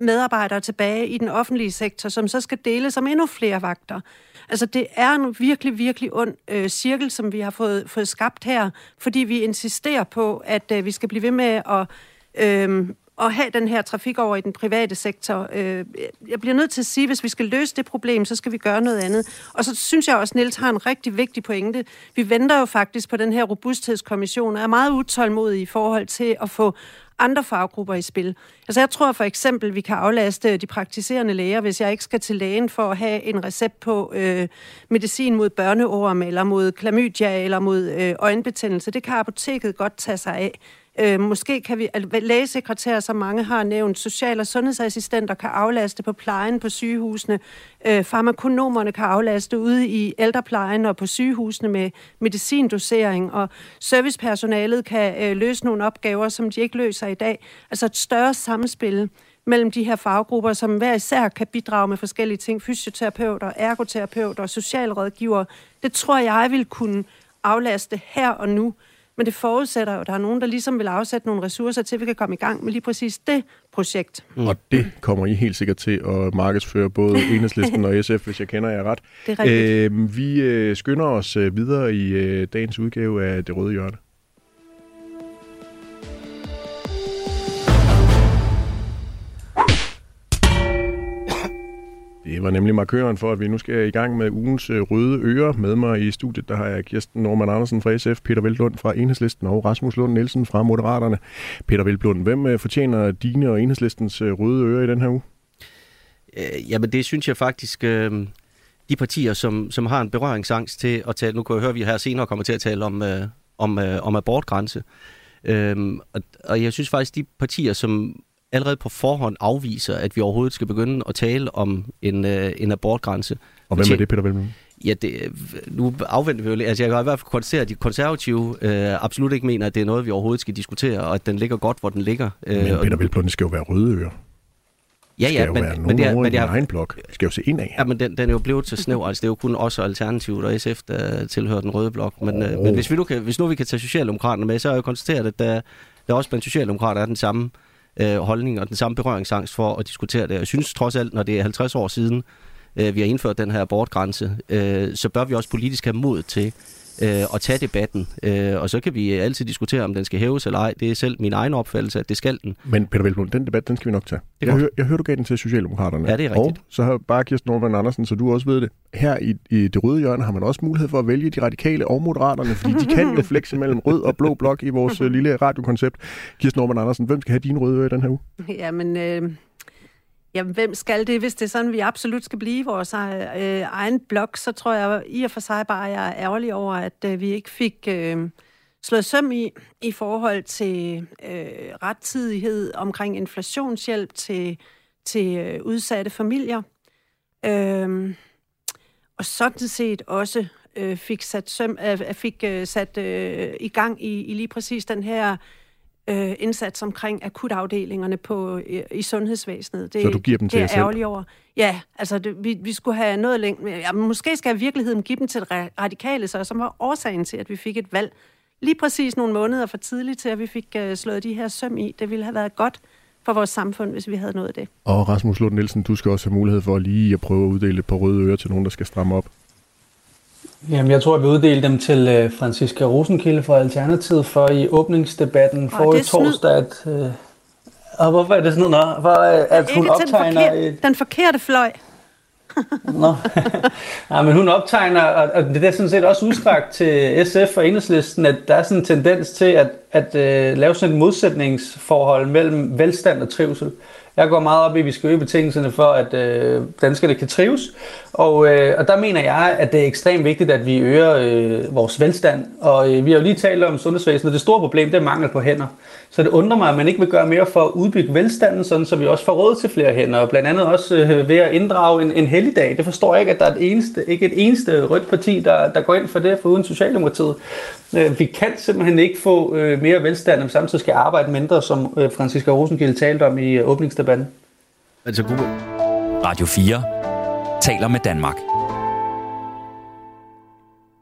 medarbejdere tilbage i den offentlige sektor, som så skal dele som endnu flere vagter. Altså det er en virkelig, virkelig ond øh, cirkel, som vi har fået, fået skabt her, fordi vi insisterer på, at øh, vi skal blive ved med at øh, at have den her trafik over i den private sektor. Øh, jeg bliver nødt til at sige, at hvis vi skal løse det problem, så skal vi gøre noget andet. Og så synes jeg også, at Niels har en rigtig vigtig pointe. Vi venter jo faktisk på den her robusthedskommission, og er meget utålmodige i forhold til at få andre faggrupper i spil. Altså jeg tror for eksempel, at vi kan aflaste de praktiserende læger, hvis jeg ikke skal til lægen for at have en recept på øh, medicin mod børneorm, eller mod klamydia, eller mod øh, øjenbetændelse. Det kan apoteket godt tage sig af. Øh, måske kan vi, lægesekretærer, som mange har nævnt, social- og sundhedsassistenter kan aflaste på plejen på sygehusene. Øh, farmakonomerne kan aflaste ude i ældreplejen og på sygehusene med medicindosering, og servicepersonalet kan øh, løse nogle opgaver, som de ikke løser i dag. Altså et større samspil mellem de her faggrupper, som hver især kan bidrage med forskellige ting. Fysioterapeuter, ergoterapeuter, socialrådgiver. Det tror jeg vil kunne aflaste her og nu. Men det forudsætter jo, at der er nogen, der ligesom vil afsætte nogle ressourcer til, at vi kan komme i gang med lige præcis det projekt. Mm. Og det kommer I helt sikkert til at markedsføre både Enhedslisten og SF, hvis jeg kender jer ret. Det er rigtigt. Øh, vi øh, skynder os øh, videre i øh, dagens udgave af Det Røde Hjørne. Det var nemlig markøren for, at vi nu skal i gang med ugens øh, røde ører. Med mig i studiet, der har jeg Kirsten Norman Andersen fra SF, Peter Veldlund fra Enhedslisten og Rasmus Lund Nielsen fra Moderaterne. Peter Veldlund, hvem øh, fortjener dine og Enhedslistens øh, røde ører i den her uge? Øh, jamen det synes jeg faktisk, øh, de partier, som, som har en berøringsangst til at tale, nu kan jeg høre, at vi her senere kommer til at tale om, øh, om, øh, om abortgrænse, Øhm, og, og jeg synes faktisk, de partier, som allerede på forhånd afviser, at vi overhovedet skal begynde at tale om en, øh, en abortgrænse. Og hvem er det, Peter Velblom? Ja, det, nu afventer vi jo. Altså, jeg kan i hvert fald konstatere, at de konservative øh, absolut ikke mener, at det er noget, vi overhovedet skal diskutere, og at den ligger godt, hvor den ligger. Men Peter Velblom, det skal jo være røde ører. Ja, ja, skal jo men, være men det er, men det er, egen blok. Det skal jo se ind af. Ja, men den, den er jo blevet til snæv. Altså, det er jo kun også Alternativet og SF, der tilhører den røde blok. Men, oh. men hvis, vi nu kan, hvis nu vi kan tage Socialdemokraterne med, så har jeg jo konstateret, at der, der også blandt Socialdemokrater er den samme øh, Øh, holdning og den samme berøringsangst for at diskutere det. Jeg synes trods alt, når det er 50 år siden, øh, vi har indført den her abortgrænse, øh, så bør vi også politisk have mod til øh, at tage debatten. Øh, og så kan vi altid diskutere, om den skal hæves eller ej. Det er selv min egen opfattelse, at det skal den. Men Peter Velblom, den debat, den skal vi nok tage. Det Jeg, hører, jeg hører, du gav den til Socialdemokraterne. Ja, det er Og rigtigt. så har bare Kirsten Norman Andersen, så du også ved det. Her i, i det røde hjørne har man også mulighed for at vælge de radikale og moderaterne, fordi de kan jo flexe mellem rød og blå blok i vores øh, lille radiokoncept. Kirsten Norman Andersen, hvem skal have dine røde ører i den her uge? Jamen, øh, jamen, hvem skal det, hvis det er sådan, vi absolut skal blive vores øh, øh, egen blok, så tror jeg i og for sig bare, jeg er ærgerlig over, at øh, vi ikke fik øh, slået søm i, i forhold til øh, rettidighed omkring inflationshjælp til, til øh, udsatte familier. Øh, og sådan set også øh, fik sat, søm, øh, fik, øh, sat øh, i gang i, i lige præcis den her øh, indsats omkring akutafdelingerne på, i, i sundhedsvæsenet. Det, Så du giver dem til det er selv? ærgerlig over. Ja, altså det, vi, vi skulle have noget længere. Ja, måske skal virkeligheden give dem til ra- radikale, så, som var årsagen til, at vi fik et valg lige præcis nogle måneder for tidligt til, at vi fik uh, slået de her søm i. Det ville have været godt for vores samfund, hvis vi havde nået det. Og Rasmus Lund Nielsen, du skal også have mulighed for lige at prøve at uddele et par røde ører til nogen, der skal stramme op. Jamen, jeg tror, jeg vil uddele dem til øh, Franziska Rosenkilde fra Alternativet for i åbningsdebatten for i torsdag, at... Øh, og hvorfor er det sådan noget? For, øh, at hun til den, optegner forkerte, et, den forkerte fløj. Nå. ja, men hun optegner, og, og det er sådan set også udstrakt til SF og Enhedslisten, at der er sådan en tendens til at, at uh, lave sådan et modsætningsforhold mellem velstand og trivsel. Jeg går meget op i, at vi skal øge betingelserne for, at øh, danskerne kan trives. Og, øh, og der mener jeg, at det er ekstremt vigtigt, at vi øger øh, vores velstand. Og øh, vi har jo lige talt om sundhedsvæsenet. Det store problem, det er mangel på hænder. Så det undrer mig, at man ikke vil gøre mere for at udbygge velstanden, sådan så vi også får råd til flere hænder. Og blandt andet også øh, ved at inddrage en, en helligdag. Det forstår jeg ikke, at der er et eneste, ikke et eneste rødt parti, der, der går ind for det, for uden Socialdemokratiet. Øh, vi kan simpelthen ikke få øh, mere velstand, og samtidig skal arbejde mindre, som øh, Franziska Rosenkilde talte om i øh, åbningsdebatten. Altså, Google, Radio 4 taler med Danmark.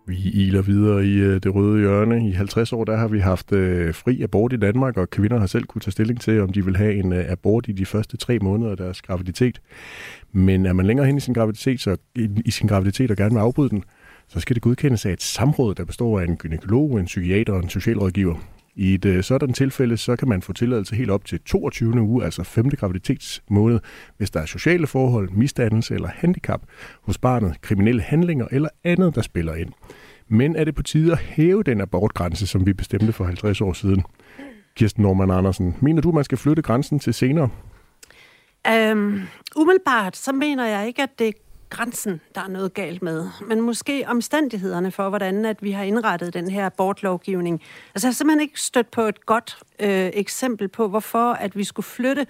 Vi iler videre i øh, det røde hjørne. I 50 år der har vi haft øh, fri abort i Danmark, og kvinder har selv kunne tage stilling til, om de vil have en øh, abort i de første tre måneder af deres graviditet. Men er man længere hen i sin graviditet, så, i, i sin graviditet og gerne vil afbryde den, så skal det godkendes af et samråd, der består af en gynekolog, en psykiater og en socialrådgiver. I et øh, sådan tilfælde, så kan man få tilladelse helt op til 22. uge, altså 5. graviditetsmåned, hvis der er sociale forhold, misdannelse eller handicap hos barnet, kriminelle handlinger eller andet, der spiller ind. Men er det på tide at hæve den abortgrænse, som vi bestemte for 50 år siden? Kirsten Norman Andersen, mener du, man skal flytte grænsen til senere? Øhm, umiddelbart, så mener jeg ikke, at det grænsen, der er noget galt med, men måske omstændighederne for, hvordan at vi har indrettet den her abortlovgivning. Altså, jeg har simpelthen ikke stødt på et godt øh, eksempel på, hvorfor at vi skulle flytte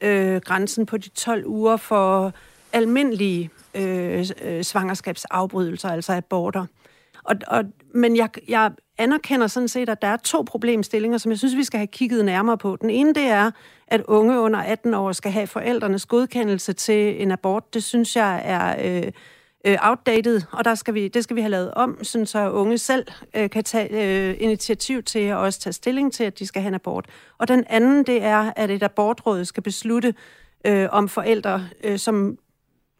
øh, grænsen på de 12 uger for almindelige øh, øh, svangerskabsafbrydelser, altså aborter. Og, og, men jeg, jeg anerkender sådan set, at der er to problemstillinger, som jeg synes, vi skal have kigget nærmere på. Den ene, det er, at unge under 18 år skal have forældrenes godkendelse til en abort. Det synes jeg er øh, øh, outdated, og der skal vi, det skal vi have lavet om, sådan så unge selv øh, kan tage øh, initiativ til at også tage stilling til, at de skal have en abort. Og den anden, det er, at et abortråd skal beslutte øh, om forældre, øh, som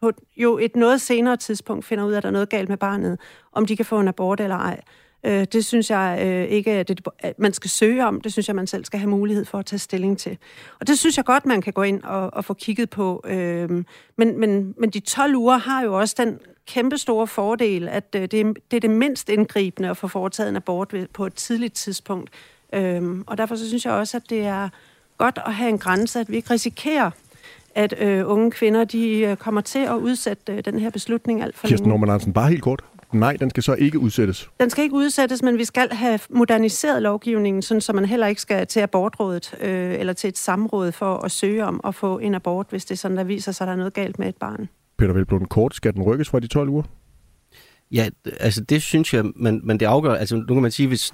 på jo et noget senere tidspunkt finder ud af, at der er noget galt med barnet, om de kan få en abort eller ej. Øh, det synes jeg øh, ikke, at, det, at man skal søge om. Det synes jeg, man selv skal have mulighed for at tage stilling til. Og det synes jeg godt, man kan gå ind og, og få kigget på. Øh, men, men, men de 12 uger har jo også den kæmpe store fordel, at øh, det, er, det er det mindst indgribende at få foretaget en abort ved, på et tidligt tidspunkt. Øh, og derfor så synes jeg også, at det er godt at have en grænse, at vi ikke risikerer, at øh, unge kvinder de øh, kommer til at udsætte øh, den her beslutning alt for Kirsten længe. Norman Andersen, bare helt kort. Nej, den skal så ikke udsættes. Den skal ikke udsættes, men vi skal have moderniseret lovgivningen, sådan, så man heller ikke skal til abortrådet øh, eller til et samråd for at søge om at få en abort, hvis det er sådan, der viser sig, at der er noget galt med et barn. Peter Velblom, kort, skal den rykkes fra de 12 uger? Ja, altså det synes jeg, men, men det afgør, altså nu kan man sige, hvis,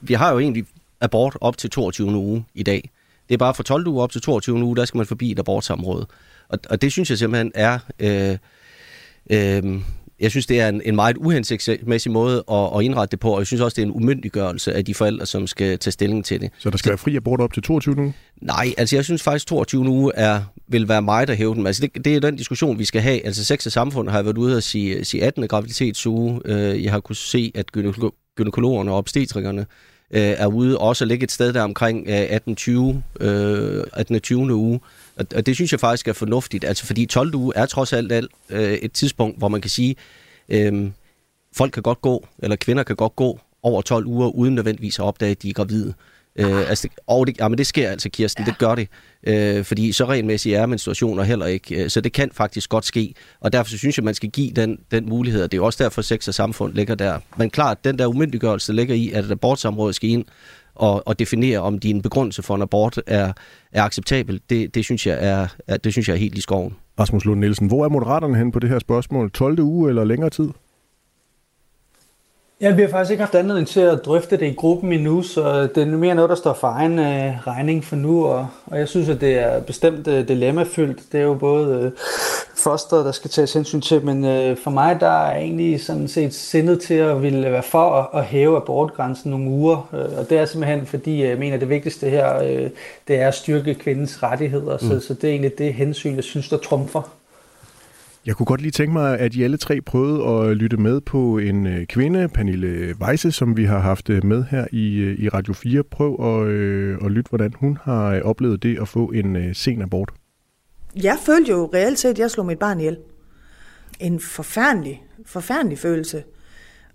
vi har jo egentlig abort op til 22. uge i dag. Det er bare fra 12 uger op til 22. uge, der skal man forbi et abortsamråde. Og, og det synes jeg simpelthen er, øh, øh, jeg synes det er en, en meget uhensigtsmæssig måde at, at indrette det på, og jeg synes også det er en umyndiggørelse af de forældre, som skal tage stilling til det. Så der skal være fri abort op til 22 uger? Nej, altså jeg synes faktisk 22 uge er, vil være mig, der hæver den. Altså det, det er den diskussion, vi skal have. Altså sex og samfund har jeg været ude og sige, sige 18. graviditetsuge. Øh, jeg har kunnet se, at gynekologerne og obstetrikerne øh, er ude også at ligge et sted der omkring øh, 18-20, øh, 18. 20. uge. Og, og det synes jeg faktisk er fornuftigt, altså fordi 12. uge er trods alt, alt øh, et tidspunkt, hvor man kan sige, øh, folk kan godt gå, eller kvinder kan godt gå over 12 uger, uden nødvendigvis at opdage, at de er gravide. Øh, altså, og det, jamen det sker altså, Kirsten, ja. det gør det. Øh, fordi så regelmæssigt er menstruationer heller ikke. Øh, så det kan faktisk godt ske. Og derfor så synes jeg, man skal give den, den mulighed. Og det er også derfor, sex og samfund ligger der. Men klart, den der umyndiggørelse ligger i, at et abortsamråd skal ind og, og definere, om din begrundelse for en abort er, er acceptabel, det, det, synes jeg er, er, det synes jeg er helt i skoven. Rasmus Lund Nielsen, hvor er moderaterne hen på det her spørgsmål? 12. uge eller længere tid? Ja, vi har faktisk ikke haft anledning til at drøfte det i gruppen endnu, så det er mere noget, der står for egen øh, regning for nu, og, og jeg synes, at det er bestemt øh, dilemmafyldt. Det er jo både øh, foster, der skal tages hensyn til, men øh, for mig, der er egentlig sådan set sindet til at ville være for at, at hæve abortgrænsen nogle uger, øh, og det er simpelthen, fordi jeg mener, at det vigtigste her, øh, det er at styrke kvindens rettigheder, mm. så, så det er egentlig det hensyn, jeg synes, der trumfer. Jeg kunne godt lige tænke mig, at I alle tre prøvede at lytte med på en øh, kvinde, Pernille Weisse, som vi har haft øh, med her i, øh, i Radio 4. Prøv at, øh, at lytte, hvordan hun har oplevet det at få en øh, sen abort. Jeg følte jo reelt set, at jeg slog mit barn ihjel. En forfærdelig, forfærdelig følelse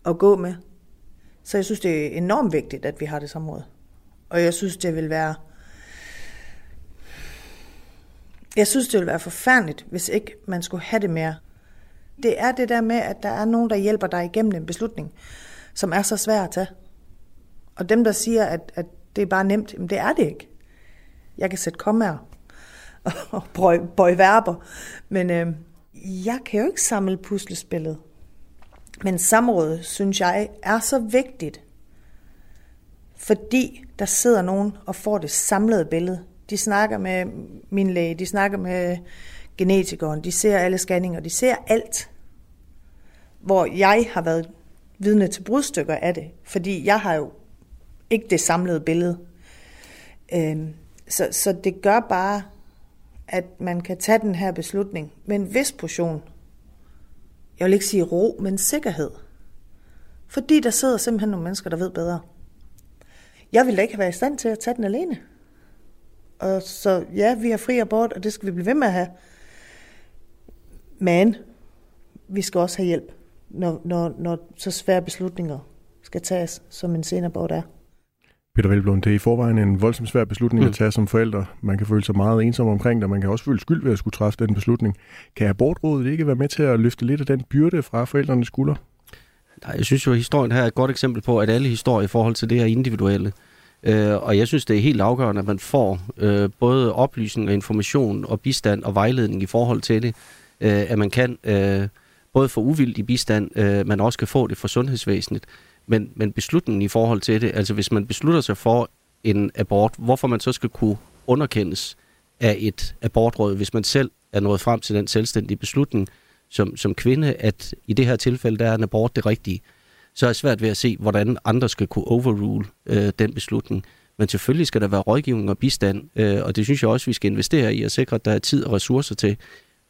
at gå med. Så jeg synes, det er enormt vigtigt, at vi har det samråd. Og jeg synes, det vil være jeg synes, det ville være forfærdeligt, hvis ikke man skulle have det mere. Det er det der med, at der er nogen, der hjælper dig igennem en beslutning, som er så svær at tage. Og dem, der siger, at, at det er bare nemt, jamen det er det ikke. Jeg kan sætte kommaer og bøje, bøje verber, men øh, jeg kan jo ikke samle puslespillet. Men samrådet, synes jeg, er så vigtigt, fordi der sidder nogen og får det samlede billede. De snakker med min læge, de snakker med genetikeren, de ser alle scanninger, de ser alt. Hvor jeg har været vidne til brudstykker af det, fordi jeg har jo ikke det samlede billede. Øhm, så, så det gør bare, at man kan tage den her beslutning med en vis portion. Jeg vil ikke sige ro, men sikkerhed. Fordi der sidder simpelthen nogle mennesker, der ved bedre. Jeg ville da ikke have været i stand til at tage den alene. Og så ja, vi har fri abort, og det skal vi blive ved med at have. Men vi skal også have hjælp, når, når, når så svære beslutninger skal tages, som en senabort er. Peter Velblom, det er i forvejen en voldsomt svær beslutning mm. at tage som forældre. Man kan føle sig meget ensom omkring det, og man kan også føle skyld ved at skulle træffe den beslutning. Kan abortrådet ikke være med til at løfte lidt af den byrde fra forældrenes skuldre? Nej, jeg synes jo, at historien her er et godt eksempel på, at alle historier i forhold til det her individuelle. Øh, og jeg synes, det er helt afgørende, at man får øh, både oplysning og information og bistand og vejledning i forhold til det. Øh, at man kan øh, både få uvildig bistand, øh, man også kan få det fra sundhedsvæsenet. Men, men beslutningen i forhold til det, altså hvis man beslutter sig for en abort, hvorfor man så skal kunne underkendes af et abortråd, hvis man selv er nået frem til den selvstændige beslutning som, som kvinde, at i det her tilfælde, der er en abort det rigtige så er jeg svært ved at se, hvordan andre skal kunne overrule øh, den beslutning. Men selvfølgelig skal der være rådgivning og bistand, øh, og det synes jeg også, vi skal investere i at sikre, at der er tid og ressourcer til.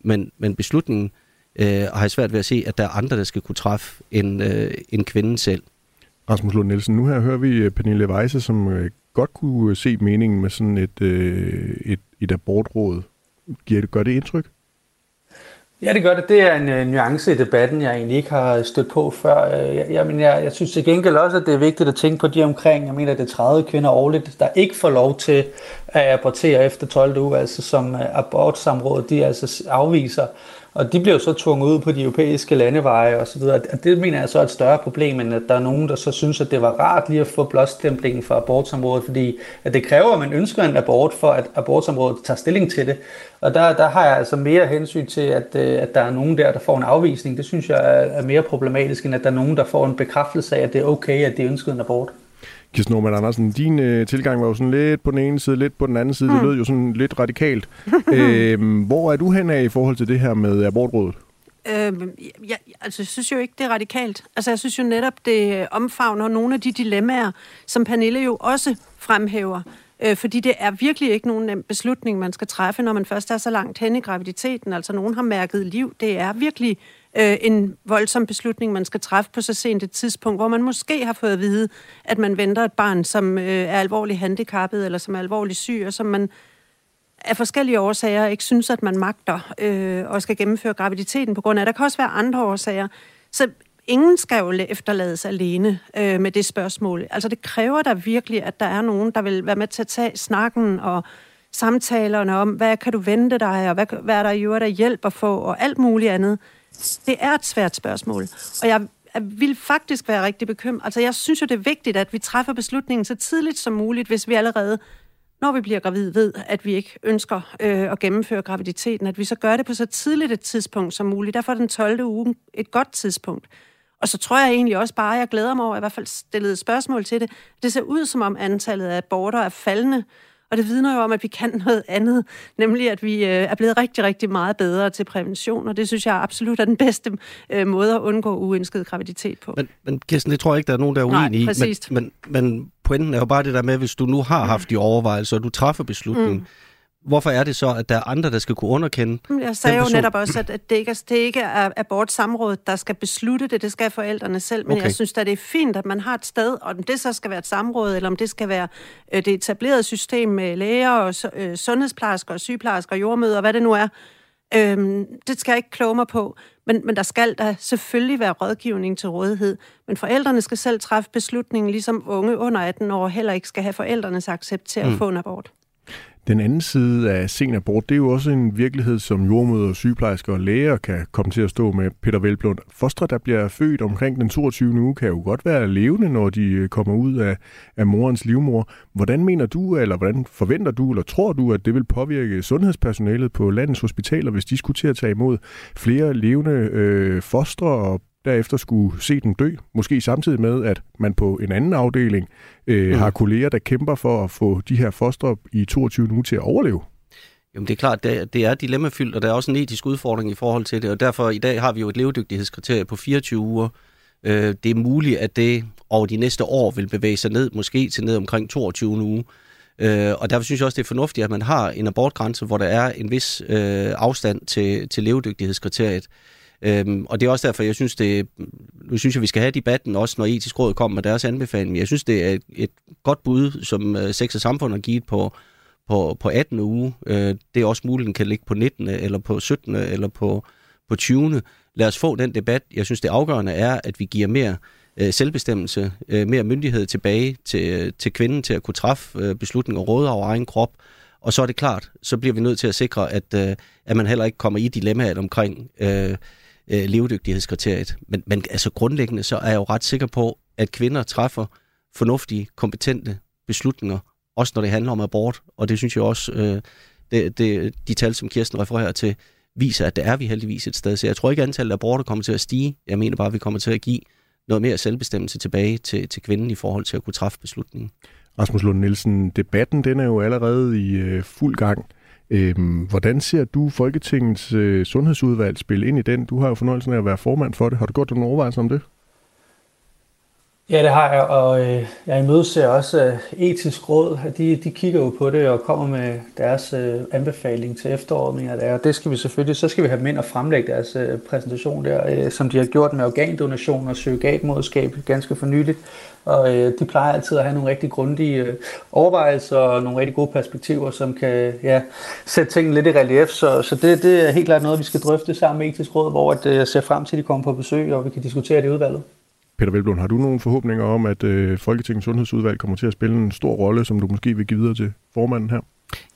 Men, men beslutningen øh, har jeg svært ved at se, at der er andre, der skal kunne træffe en, øh, en kvinde selv. Rasmus Lund Nielsen, nu her hører vi øh, Pernille Weisse, som øh, godt kunne øh, se meningen med sådan et, øh, et, et abortråd. Giver det, gør det indtryk? Ja, det gør det. Det er en uh, nuance i debatten, jeg egentlig ikke har stødt på før. Uh, jeg, jeg, men jeg, jeg synes til gengæld også, at det er vigtigt at tænke på de omkring, jeg mener, det er 30 kvinder årligt, der ikke får lov til at abortere efter 12. uge, altså som uh, abortsamrådet, de altså afviser. Og de bliver jo så tvunget ud på de europæiske landeveje osv. Og det mener jeg så er et større problem, end at der er nogen, der så synes, at det var rart lige at få blåstemplingen fra abortsområdet, fordi at det kræver, at man ønsker en abort, for at abortsområdet tager stilling til det. Og der, der har jeg altså mere hensyn til, at, øh, at der er nogen der, der får en afvisning. Det synes jeg er mere problematisk, end at der er nogen, der får en bekræftelse af, at det er okay, at de ønsker en abort. Kirsten Norman Andersen, din øh, tilgang var jo sådan lidt på den ene side, lidt på den anden side. Mm. Det lød jo sådan lidt radikalt. øh, hvor er du hen af i forhold til det her med abortrådet? Øh, jeg, altså, jeg synes jo ikke, det er radikalt. Altså, jeg synes jo netop, det omfavner nogle af de dilemmaer, som Pernille jo også fremhæver. Øh, fordi det er virkelig ikke nogen nem beslutning, man skal træffe, når man først er så langt hen i graviditeten. Altså, nogen har mærket liv. Det er virkelig øh, en voldsom beslutning, man skal træffe på så sent et tidspunkt, hvor man måske har fået at vide, at man venter et barn, som øh, er alvorligt handicappet, eller som er alvorligt syg, og som man af forskellige årsager ikke synes, at man magter øh, og skal gennemføre graviditeten på grund af. Der kan også være andre årsager. Så ingen skal jo efterlades alene øh, med det spørgsmål. Altså det kræver da virkelig, at der er nogen, der vil være med til at tage snakken og samtalerne om, hvad kan du vente dig, og hvad, hvad er der i øvrigt af hjælp at få, og alt muligt andet. Det er et svært spørgsmål, og jeg, vil faktisk være rigtig bekymret. Altså jeg synes jo, det er vigtigt, at vi træffer beslutningen så tidligt som muligt, hvis vi allerede når vi bliver gravid, ved, at vi ikke ønsker øh, at gennemføre graviditeten, at vi så gør det på så tidligt et tidspunkt som muligt. Derfor er den 12. uge et godt tidspunkt. Og så tror jeg egentlig også bare, at jeg glæder mig over, at jeg i hvert fald stillede spørgsmål til det. Det ser ud som om antallet af aborter er faldende, og det vidner jo om, at vi kan noget andet, nemlig at vi øh, er blevet rigtig, rigtig meget bedre til prævention, og det synes jeg absolut er den bedste øh, måde at undgå uønsket graviditet på. Men, men Kirsten, det tror jeg ikke, der er nogen, der er uenige Nej, i. Men, men, men pointen er jo bare det der med, hvis du nu har haft de overvejelser, og du træffer beslutningen, mm hvorfor er det så, at der er andre, der skal kunne underkende Jeg sagde jo netop også, at det ikke, er, det ikke er abortsamrådet, der skal beslutte det. Det skal forældrene selv. Men okay. jeg synes at det er fint, at man har et sted, og om det så skal være et samråd, eller om det skal være øh, det etablerede system med læger og øh, sundhedsplejersker og sygeplejersker og jordmøder, hvad det nu er. Øhm, det skal jeg ikke kloge mig på. Men, men der skal da selvfølgelig være rådgivning til rådighed. Men forældrene skal selv træffe beslutningen, ligesom unge under 18 år heller ikke skal have forældrenes accept til at mm. få en abort. Den anden side af sen abort, det er jo også en virkelighed, som jordmøder, sygeplejersker og læger kan komme til at stå med Peter Velblund. Fostre, der bliver født omkring den 22. uge, kan jo godt være levende, når de øh, kommer ud af, af morens livmor. Hvordan mener du, eller hvordan forventer du, eller tror du, at det vil påvirke sundhedspersonalet på landets hospitaler, hvis de skulle til at tage imod flere levende øh, fostre og derefter skulle se den dø, måske samtidig med, at man på en anden afdeling øh, mm. har kolleger, der kæmper for at få de her foster i 22 uger til at overleve. Jamen det er klart, det er, det er dilemmafyldt, og der er også en etisk udfordring i forhold til det, og derfor i dag har vi jo et levedygtighedskriterie på 24 uger. Øh, det er muligt, at det over de næste år vil bevæge sig ned, måske til ned omkring 22 uger. Øh, og derfor synes jeg også, det er fornuftigt, at man har en abortgrænse, hvor der er en vis øh, afstand til, til levedygtighedskriteriet. Øhm, og det er også derfor, jeg synes, det, nu synes jeg, vi skal have debatten, også når etisk råd kommer med deres anbefaling. Jeg synes, det er et, et godt bud, som uh, Sex og Samfund har givet på, på, på 18. uge. Øh, det er også muligt, den kan ligge på 19. eller på 17. eller på, på 20. Lad os få den debat. Jeg synes, det afgørende er, at vi giver mere øh, selvbestemmelse, øh, mere myndighed tilbage til, øh, til kvinden til at kunne træffe øh, beslutninger og råde over egen krop. Og så er det klart, så bliver vi nødt til at sikre, at, øh, at man heller ikke kommer i dilemmaet omkring Øh, øh, levedygtighedskriteriet. Men, men altså grundlæggende, så er jeg jo ret sikker på, at kvinder træffer fornuftige, kompetente beslutninger, også når det handler om abort. Og det synes jeg også, øh, det, det, de tal, som Kirsten refererer til, viser, at der er vi heldigvis et sted. Så jeg tror ikke, at antallet af aborter kommer til at stige. Jeg mener bare, at vi kommer til at give noget mere selvbestemmelse tilbage til, til kvinden i forhold til at kunne træffe beslutningen. Rasmus Lund Nielsen, debatten den er jo allerede i øh, fuld gang. Øhm, hvordan ser du Folketingets øh, sundhedsudvalg spille ind i den? Du har jo fornøjelsen af at være formand for det. Har du gjort nogle overvejelser om det? Ja, det har jeg, og øh, jeg imødeser også øh, etisk råd, de, de kigger jo på det og kommer med deres øh, anbefaling til efteråret, mener det er. Og det skal vi selvfølgelig, så skal vi have dem ind og fremlægge deres øh, præsentation der, øh, som de har gjort med organdonation og surrogatmoderskab ganske for nyligt. Og øh, de plejer altid at have nogle rigtig grundige øh, overvejelser og nogle rigtig gode perspektiver, som kan ja, sætte tingene lidt i relief. Så, så det, det er helt klart noget, vi skal drøfte sammen med etisk råd, hvor at, øh, jeg ser frem til, at de kommer på besøg, og vi kan diskutere det i udvalget. Peter Velblom, har du nogle forhåbninger om, at øh, Folketingets Sundhedsudvalg kommer til at spille en stor rolle, som du måske vil give videre til formanden her?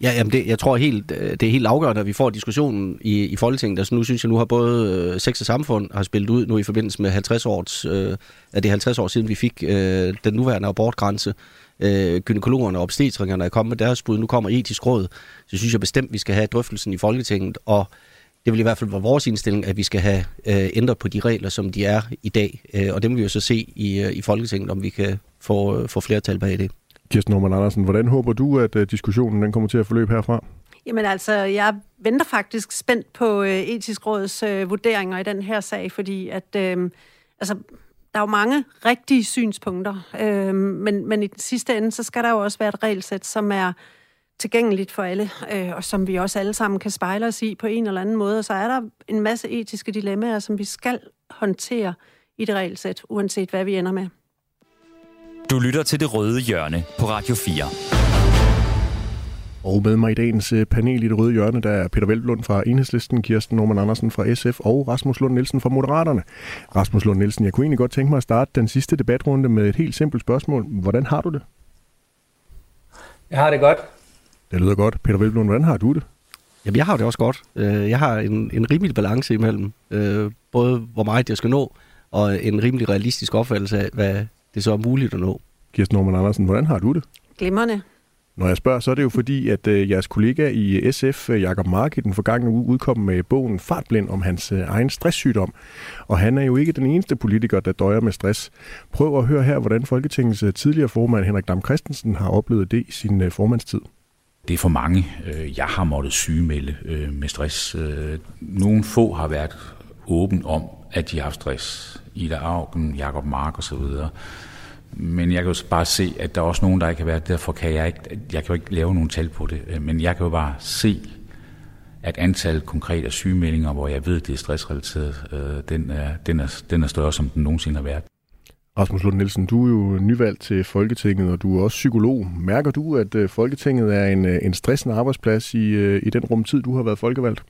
Ja, jamen det, jeg tror helt, øh, det er helt afgørende, at vi får diskussionen i, i Folketinget. Altså nu synes jeg, nu har både øh, Sex og Samfund har spillet ud nu i forbindelse med 50 års, øh, at det er 50 år siden, vi fik øh, den nuværende abortgrænse. Øh, gynekologerne og obstetrikerne er kommet med deres bud. Nu kommer etisk råd. Så synes jeg bestemt, vi skal have drøftelsen i Folketinget. Og det vil i hvert fald være vores indstilling, at vi skal have øh, ændret på de regler, som de er i dag. Øh, og det må vi jo så se i, øh, i Folketinget, om vi kan få, øh, få flertal bag det. Kirsten Norman Andersen, hvordan håber du, at øh, diskussionen den kommer til at forløbe herfra? Jamen altså, jeg venter faktisk spændt på øh, etisk råds øh, vurderinger i den her sag, fordi at øh, altså, der er jo mange rigtige synspunkter, øh, men, men i den sidste ende, så skal der jo også være et regelsæt, som er tilgængeligt for alle, øh, og som vi også alle sammen kan spejle os i på en eller anden måde. Og så er der en masse etiske dilemmaer, som vi skal håndtere i det regelsæt, uanset hvad vi ender med. Du lytter til Det Røde Hjørne på Radio 4. Og med mig i dagens øh, panel i det røde hjørne, der er Peter Velblund fra Enhedslisten, Kirsten Norman Andersen fra SF og Rasmus Lund Nielsen fra Moderaterne. Rasmus Lund Nielsen, jeg kunne egentlig godt tænke mig at starte den sidste debatrunde med et helt simpelt spørgsmål. Hvordan har du det? Jeg har det godt. Det lyder godt. Peter Velblund, hvordan har du det? Jamen, jeg har det også godt. Øh, jeg har en, en rimelig balance imellem øh, både, hvor meget jeg skal nå, og en rimelig realistisk opfattelse af, hvad det så er muligt at nå. Kirsten Norman Andersen, hvordan har du det? Glimmerne. Når jeg spørger, så er det jo fordi, at øh, jeres kollega i SF, Jakob Mark, i den forgangne uge udkom med bogen Fartblind om hans øh, egen stresssygdom. Og han er jo ikke den eneste politiker, der døjer med stress. Prøv at høre her, hvordan Folketingets tidligere formand Henrik Dam Christensen har oplevet det i sin øh, formandstid. Det er for mange. Øh, jeg har måttet sygemelde øh, med stress. Øh, nogle få har været åben om, at de har haft stress. Ida Augen, Jakob Mark osv. Men jeg kan jo bare se, at der er også nogen, der ikke har været. Derfor kan jeg ikke, jeg kan jo ikke lave nogen tal på det. Men jeg kan jo bare se, at antallet konkret af sygemeldinger, hvor jeg ved, at det er stressrelateret, den er, den er, den er større, som den nogensinde har været. Rasmus Lund Nielsen, du er jo nyvalgt til Folketinget, og du er også psykolog. Mærker du, at øh, Folketinget er en, øh, en stressende arbejdsplads i, øh, i den rumtid, du har været folkevalgt?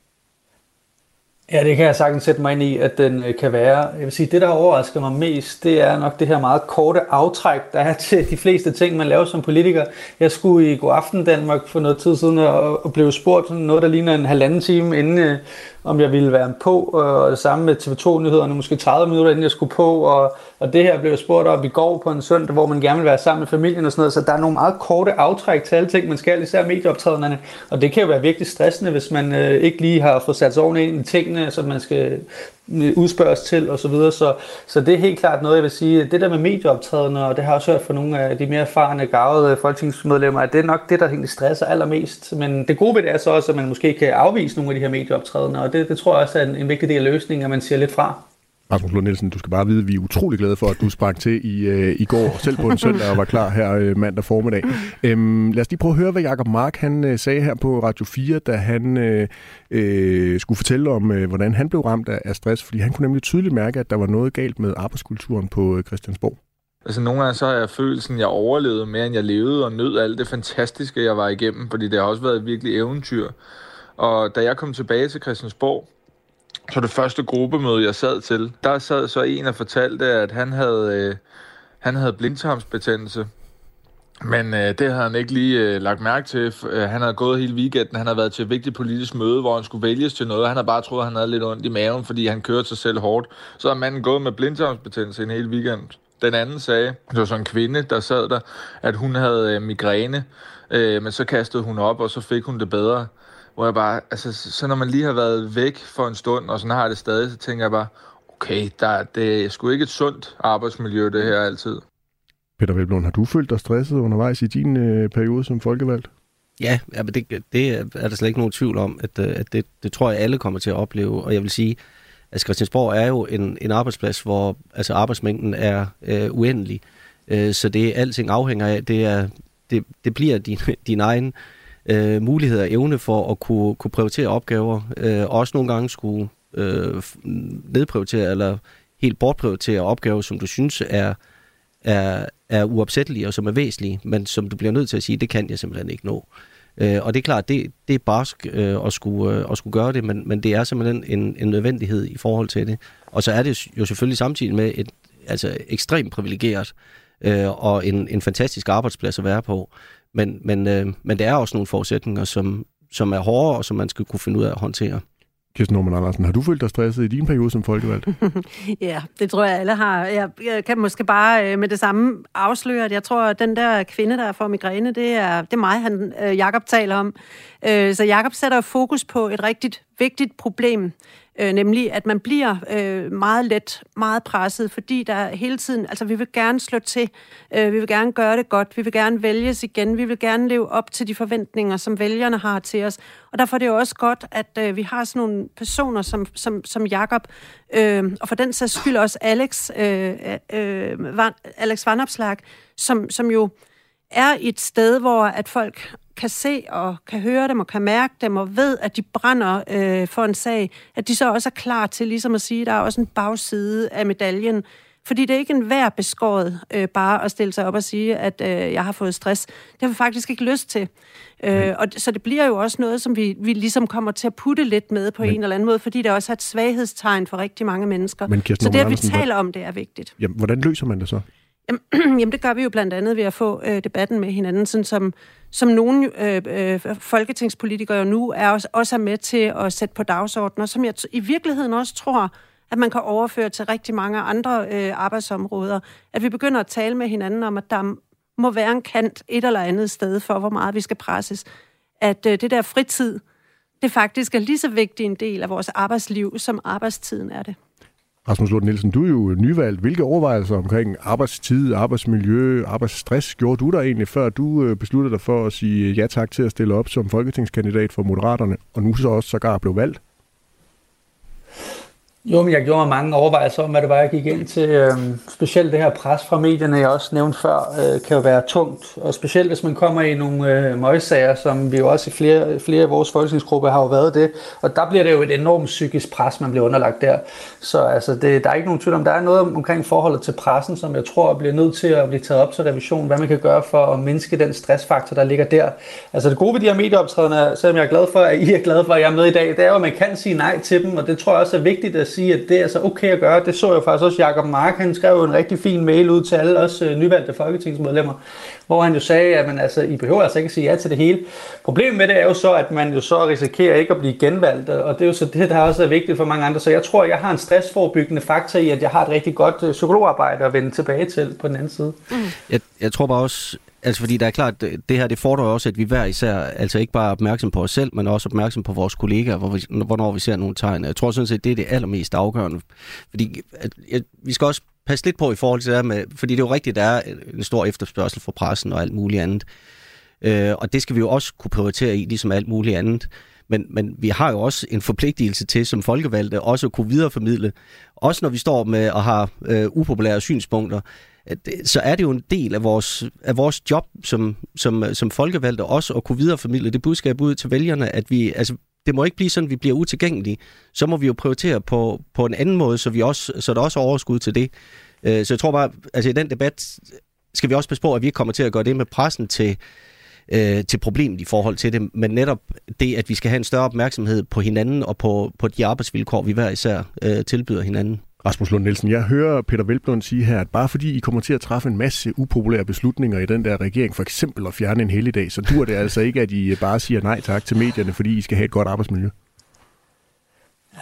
Ja, det kan jeg sagtens sætte mig ind i, at den kan være. Jeg vil sige, det der overrasker mig mest, det er nok det her meget korte aftræk, der er til de fleste ting, man laver som politiker. Jeg skulle i God Aften Danmark for noget tid siden og blev spurgt noget, der ligner en halvanden time inden om jeg ville være på, øh, og det samme med TV2-nyhederne, måske 30 minutter inden jeg skulle på, og, og det her blev spurgt op i går på en søndag, hvor man gerne vil være sammen med familien og sådan noget, så der er nogle meget korte aftræk til alle ting, man skal, især medieoptræderne, og det kan jo være virkelig stressende, hvis man øh, ikke lige har fået sat sig ordentligt ind i tingene, så man skal Øh, udspørges til og så videre. Så, så det er helt klart noget, jeg vil sige. Det der med medieoptrædende, og det har jeg også hørt fra nogle af de mere erfarne, gavede folketingsmedlemmer, at det er nok det, der egentlig stresser allermest. Men det gode ved det er så også, at man måske kan afvise nogle af de her medieoptrædende, og det, det tror jeg også er en, en vigtig del af løsningen, at man siger lidt fra. Rasmus Lund Nielsen, du skal bare vide, at vi er utrolig glade for, at du sprang til i, øh, i går, selv på en søndag, og var klar her øh, mandag formiddag. Øhm, lad os lige prøve at høre, hvad Jacob Mark han, øh, sagde her på Radio 4, da han øh, øh, skulle fortælle om, øh, hvordan han blev ramt af, af stress, fordi han kunne nemlig tydeligt mærke, at der var noget galt med arbejdskulturen på øh, Christiansborg. Altså nogle gange så har jeg følelsen, at jeg overlevede mere, end jeg levede, og nød alt det fantastiske, jeg var igennem, fordi det har også været et virkelig eventyr. Og da jeg kom tilbage til Christiansborg, så det første gruppemøde, jeg sad til, der sad så en og fortalte, at han havde, øh, han havde blindtarmsbetændelse. Men øh, det havde han ikke lige øh, lagt mærke til. Øh, han havde gået hele weekenden. Han havde været til et vigtigt politisk møde, hvor han skulle vælges til noget. Han havde bare troet, at han havde lidt ondt i maven, fordi han kørte sig selv hårdt. Så har manden gået med blindtarmsbetændelse en hel weekend. Den anden sagde, det var sådan en kvinde, der sad der, at hun havde øh, migræne. Øh, men så kastede hun op, og så fik hun det bedre hvor jeg bare, altså, så når man lige har været væk for en stund, og sådan har jeg det stadig, så tænker jeg bare, okay, der, det er sgu ikke et sundt arbejdsmiljø, det her altid. Peter Velblom, har du følt dig stresset undervejs i din øh, periode som folkevalgt? Ja, ja men det, det er der slet ikke nogen tvivl om, at, øh, at det, det tror jeg alle kommer til at opleve, og jeg vil sige, Altså Christiansborg er jo en, en arbejdsplads, hvor altså, arbejdsmængden er øh, uendelig. Øh, så det alting afhænger af, det, er, det, det bliver din, din egen øh, Øh, mulighed og evne for at kunne, kunne prioritere opgaver, øh, og også nogle gange skulle øh, nedprioritere eller helt bortprioritere opgaver, som du synes er, er, er uopsættelige og som er væsentlige, men som du bliver nødt til at sige, det kan jeg simpelthen ikke nå. Øh, og det er klart, det, det er barsk øh, at, skulle, øh, at skulle gøre det, men, men det er simpelthen en, en nødvendighed i forhold til det. Og så er det jo selvfølgelig samtidig med et altså ekstremt privilegeret øh, og en, en fantastisk arbejdsplads at være på. Men, men, øh, men det er også nogle forudsætninger, som, som er hårde, og som man skal kunne finde ud af at håndtere. Kirsten Norman Andersen, har du følt dig stresset i din periode som folkevalgt? ja, det tror jeg alle har. Jeg, jeg kan måske bare øh, med det samme afsløre, at jeg tror, at den der kvinde, der får migræne, det er, det er mig, han, øh, Jakob taler om. Øh, så Jakob sætter fokus på et rigtigt vigtigt problem, øh, nemlig at man bliver øh, meget let, meget presset, fordi der hele tiden, altså vi vil gerne slå til, øh, vi vil gerne gøre det godt, vi vil gerne vælges igen, vi vil gerne leve op til de forventninger, som vælgerne har til os. Og derfor er det jo også godt, at øh, vi har sådan nogle personer som, som, som Jakob, øh, og for den sags skyld også Alex, øh, øh, Van, Alex Vanopslag, som, som jo er et sted, hvor at folk kan se og kan høre dem og kan mærke dem og ved, at de brænder øh, for en sag, at de så også er klar til ligesom at sige, at der er også en bagside af medaljen. Fordi det er ikke en hver beskåret øh, bare at stille sig op og sige, at øh, jeg har fået stress. Det har vi faktisk ikke lyst til. Øh, og så det bliver jo også noget, som vi, vi ligesom kommer til at putte lidt med på Men, en eller anden måde, fordi det også er et svaghedstegn for rigtig mange mennesker. Men så det, at vi taler om det, er vigtigt. Jamen, hvordan løser man det så? Jamen, det gør vi jo blandt andet ved at få øh, debatten med hinanden, sådan som, som nogle øh, øh, folketingspolitikere jo nu er også, også er med til at sætte på dagsordner, som jeg i virkeligheden også tror, at man kan overføre til rigtig mange andre øh, arbejdsområder. At vi begynder at tale med hinanden om, at der må være en kant et eller andet sted for, hvor meget vi skal presses. At øh, det der fritid, det faktisk er lige så vigtig en del af vores arbejdsliv, som arbejdstiden er det. Rasmus Lund Nielsen, du er jo nyvalgt. Hvilke overvejelser omkring arbejdstid, arbejdsmiljø, arbejdsstress gjorde du der egentlig, før du øh, besluttede dig for at sige ja tak til at stille op som folketingskandidat for Moderaterne, og nu så også sågar blev valgt? Jo, men jeg gjorde mig mange overvejelser om, hvad det var, jeg gik ind til. Øhm, specielt det her pres fra medierne, jeg også nævnte før, øh, kan jo være tungt. Og specielt hvis man kommer i nogle øh, møgssager, som vi jo også i flere, flere af vores folketingsgrupper har jo været det. Og der bliver det jo et enormt psykisk pres, man bliver underlagt der. Så altså, det, der er ikke nogen tvivl om, der er noget omkring forholdet til pressen, som jeg tror bliver nødt til at blive taget op til revision. Hvad man kan gøre for at mindske den stressfaktor, der ligger der. Altså det gode ved de her medieoptrædener, selvom jeg er glad for, at I er glade for, at jeg er med i dag, det er jo, at man kan sige nej til dem. Og det tror jeg også er vigtigt at sige, at det er altså okay at gøre. Det så jeg faktisk også Jacob Mark, han skrev en rigtig fin mail ud til alle os øh, nyvalgte folketingsmedlemmer, hvor han jo sagde, at man, altså, I behøver altså ikke at sige ja til det hele. Problemet med det er jo så, at man jo så risikerer ikke at blive genvalgt, og det er jo så det, der også er vigtigt for mange andre. Så jeg tror, jeg har en stressforebyggende faktor i, at jeg har et rigtig godt øh, psykologarbejde at vende tilbage til på den anden side. Mm. Jeg, jeg tror bare også, Altså fordi der er klart, det her det fordrer også, at vi hver især altså ikke bare er opmærksom på os selv, men også opmærksom på vores kollegaer, hvor vi, hvornår vi ser nogle tegn. Jeg tror sådan set, det er det allermest afgørende. Fordi at, at, vi skal også passe lidt på i forhold til det her med, fordi det er jo rigtigt, der er en stor efterspørgsel fra pressen og alt muligt andet. Øh, og det skal vi jo også kunne prioritere i, ligesom alt muligt andet. Men, men vi har jo også en forpligtelse til som folkevalgte også at kunne videreformidle, også når vi står med og har øh, upopulære synspunkter, Øh, så er det jo en del af vores, af vores job som, som, øh, som folkevalgte også at kunne videreformidle det budskab ud til vælgerne, at vi, altså, det må ikke blive sådan, at vi bliver utilgængelige. Så må vi jo prioritere på, på en anden måde, så, vi også, så der også er overskud til det. Øh, så jeg tror bare, altså i den debat skal vi også passe på, at vi ikke kommer til at gøre det med pressen til, øh, til problemet i forhold til det, men netop det, at vi skal have en større opmærksomhed på hinanden og på, på de arbejdsvilkår, vi hver især øh, tilbyder hinanden. Rasmus Lund Nielsen, jeg hører Peter Velblom sige her, at bare fordi I kommer til at træffe en masse upopulære beslutninger i den der regering, for eksempel at fjerne en helligdag, så dur det altså ikke, at I bare siger nej tak til medierne, fordi I skal have et godt arbejdsmiljø.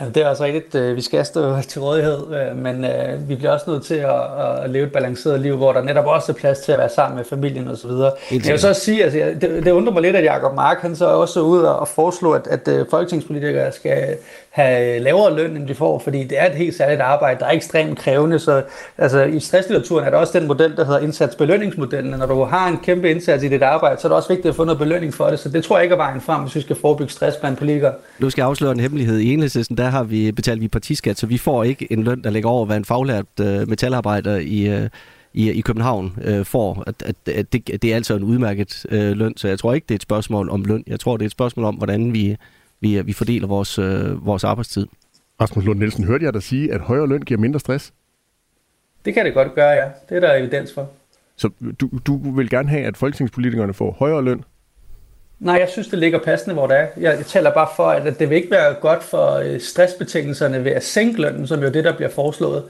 Ja, det er også rigtigt. Øh, vi skal stå til rådighed, øh, men øh, vi bliver også nødt til at, at leve et balanceret liv, hvor der netop også er plads til at være sammen med familien osv. Jeg vil så også sige, altså, det, det undrer mig lidt, at Jacob Mark han så også ud og foreslå, at, at folketingspolitikere skal have øh, lavere løn, end de får, fordi det er et helt særligt arbejde, der er ekstremt krævende. Så altså, i stresslitteraturen er der også den model, der hedder indsatsbelønningsmodellen. Når du har en kæmpe indsats i dit arbejde, så er det også vigtigt at få noget belønning for det. Så det tror jeg ikke er vejen frem, hvis vi skal forebygge stress blandt politikere. Nu skal jeg afsløre en hemmelighed. I enhedslisten, der har vi betalt vi partiskat, så vi får ikke en løn, der ligger over, hvad en faglært øh, metalarbejder i, øh, i, i København øh, får. At, at, at det, det er altså en udmærket øh, løn, så jeg tror ikke, det er et spørgsmål om løn. Jeg tror, det er et spørgsmål om, hvordan vi, vi, vi fordeler vores, øh, vores arbejdstid. Rasmus Lund Nielsen, hørte jeg dig sige, at højere løn giver mindre stress? Det kan det godt gøre, ja. Det er der evidens for. Så du, du vil gerne have, at folketingspolitikerne får højere løn? Nej, jeg synes, det ligger passende, hvor det er. Jeg, jeg taler bare for, at det vil ikke være godt for øh, stressbetingelserne ved at sænke lønnen, som jo det, der bliver foreslået.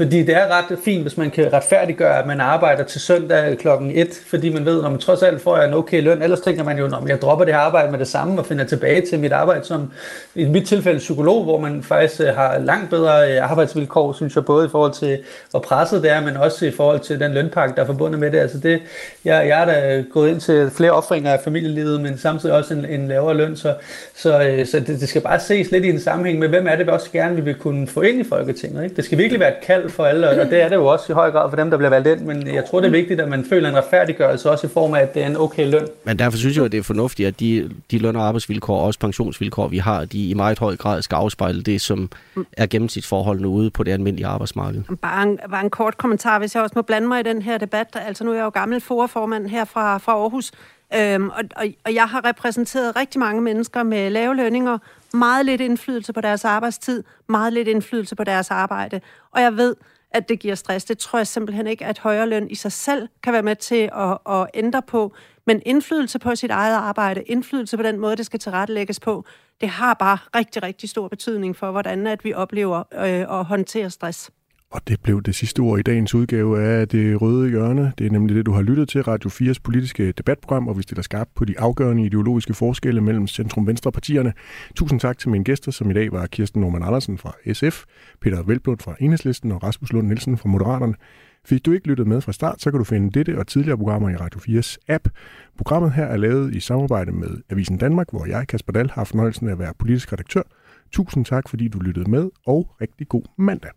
Fordi det er ret fint, hvis man kan retfærdiggøre, at man arbejder til søndag klokken 1, fordi man ved, når man trods alt får en okay løn. Ellers tænker man jo, når jeg dropper det her arbejde med det samme og finder tilbage til mit arbejde som i mit tilfælde psykolog, hvor man faktisk øh, har langt bedre øh, arbejdsvilkår, synes jeg, både i forhold til, hvor presset det er, men også i forhold til den lønpakke, der er forbundet med det. Altså det jeg, jeg er da gået ind til flere offringer af familielivet, men samtidig også en, en lavere løn, så, så, øh, så det, det, skal bare ses lidt i en sammenhæng med, hvem er det, vi også gerne vi vil kunne få ind i Folketinget. Ikke? Det skal virkelig være et kald for alle, og det er det jo også i høj grad for dem, der bliver valgt ind, men jeg tror, det er vigtigt, at man føler en retfærdiggørelse også i form af, at det er en okay løn. Men derfor synes jeg, at det er fornuftigt, at de, de løn- og arbejdsvilkår og også pensionsvilkår, vi har, de i meget høj grad skal afspejle det, som er gennemsnitsforholdene ude på det almindelige arbejdsmarked. Bare en, bare en kort kommentar, hvis jeg også må blande mig i den her debat. Altså nu er jeg jo gammel forformand her fra, fra Aarhus, Øhm, og, og, og jeg har repræsenteret rigtig mange mennesker med lave lønninger, meget lidt indflydelse på deres arbejdstid, meget lidt indflydelse på deres arbejde. Og jeg ved, at det giver stress. Det tror jeg simpelthen ikke, at højere løn i sig selv kan være med til at, at ændre på. Men indflydelse på sit eget arbejde, indflydelse på den måde, det skal tilrettelægges på, det har bare rigtig, rigtig stor betydning for, hvordan at vi oplever øh, håndterer stress. Og det blev det sidste ord i dagens udgave af Det Røde Hjørne. Det er nemlig det, du har lyttet til, Radio 4's politiske debatprogram, og vi stiller skarp på de afgørende ideologiske forskelle mellem centrum-venstre-partierne. Tusind tak til mine gæster, som i dag var Kirsten Norman Andersen fra SF, Peter Velblund fra Enhedslisten og Rasmus Lund Nielsen fra Moderaterne. Fik du ikke lyttet med fra start, så kan du finde dette og tidligere programmer i Radio 4's app. Programmet her er lavet i samarbejde med Avisen Danmark, hvor jeg, Kasper Dahl, har fornøjelsen af at være politisk redaktør. Tusind tak, fordi du lyttede med, og rigtig god mandag.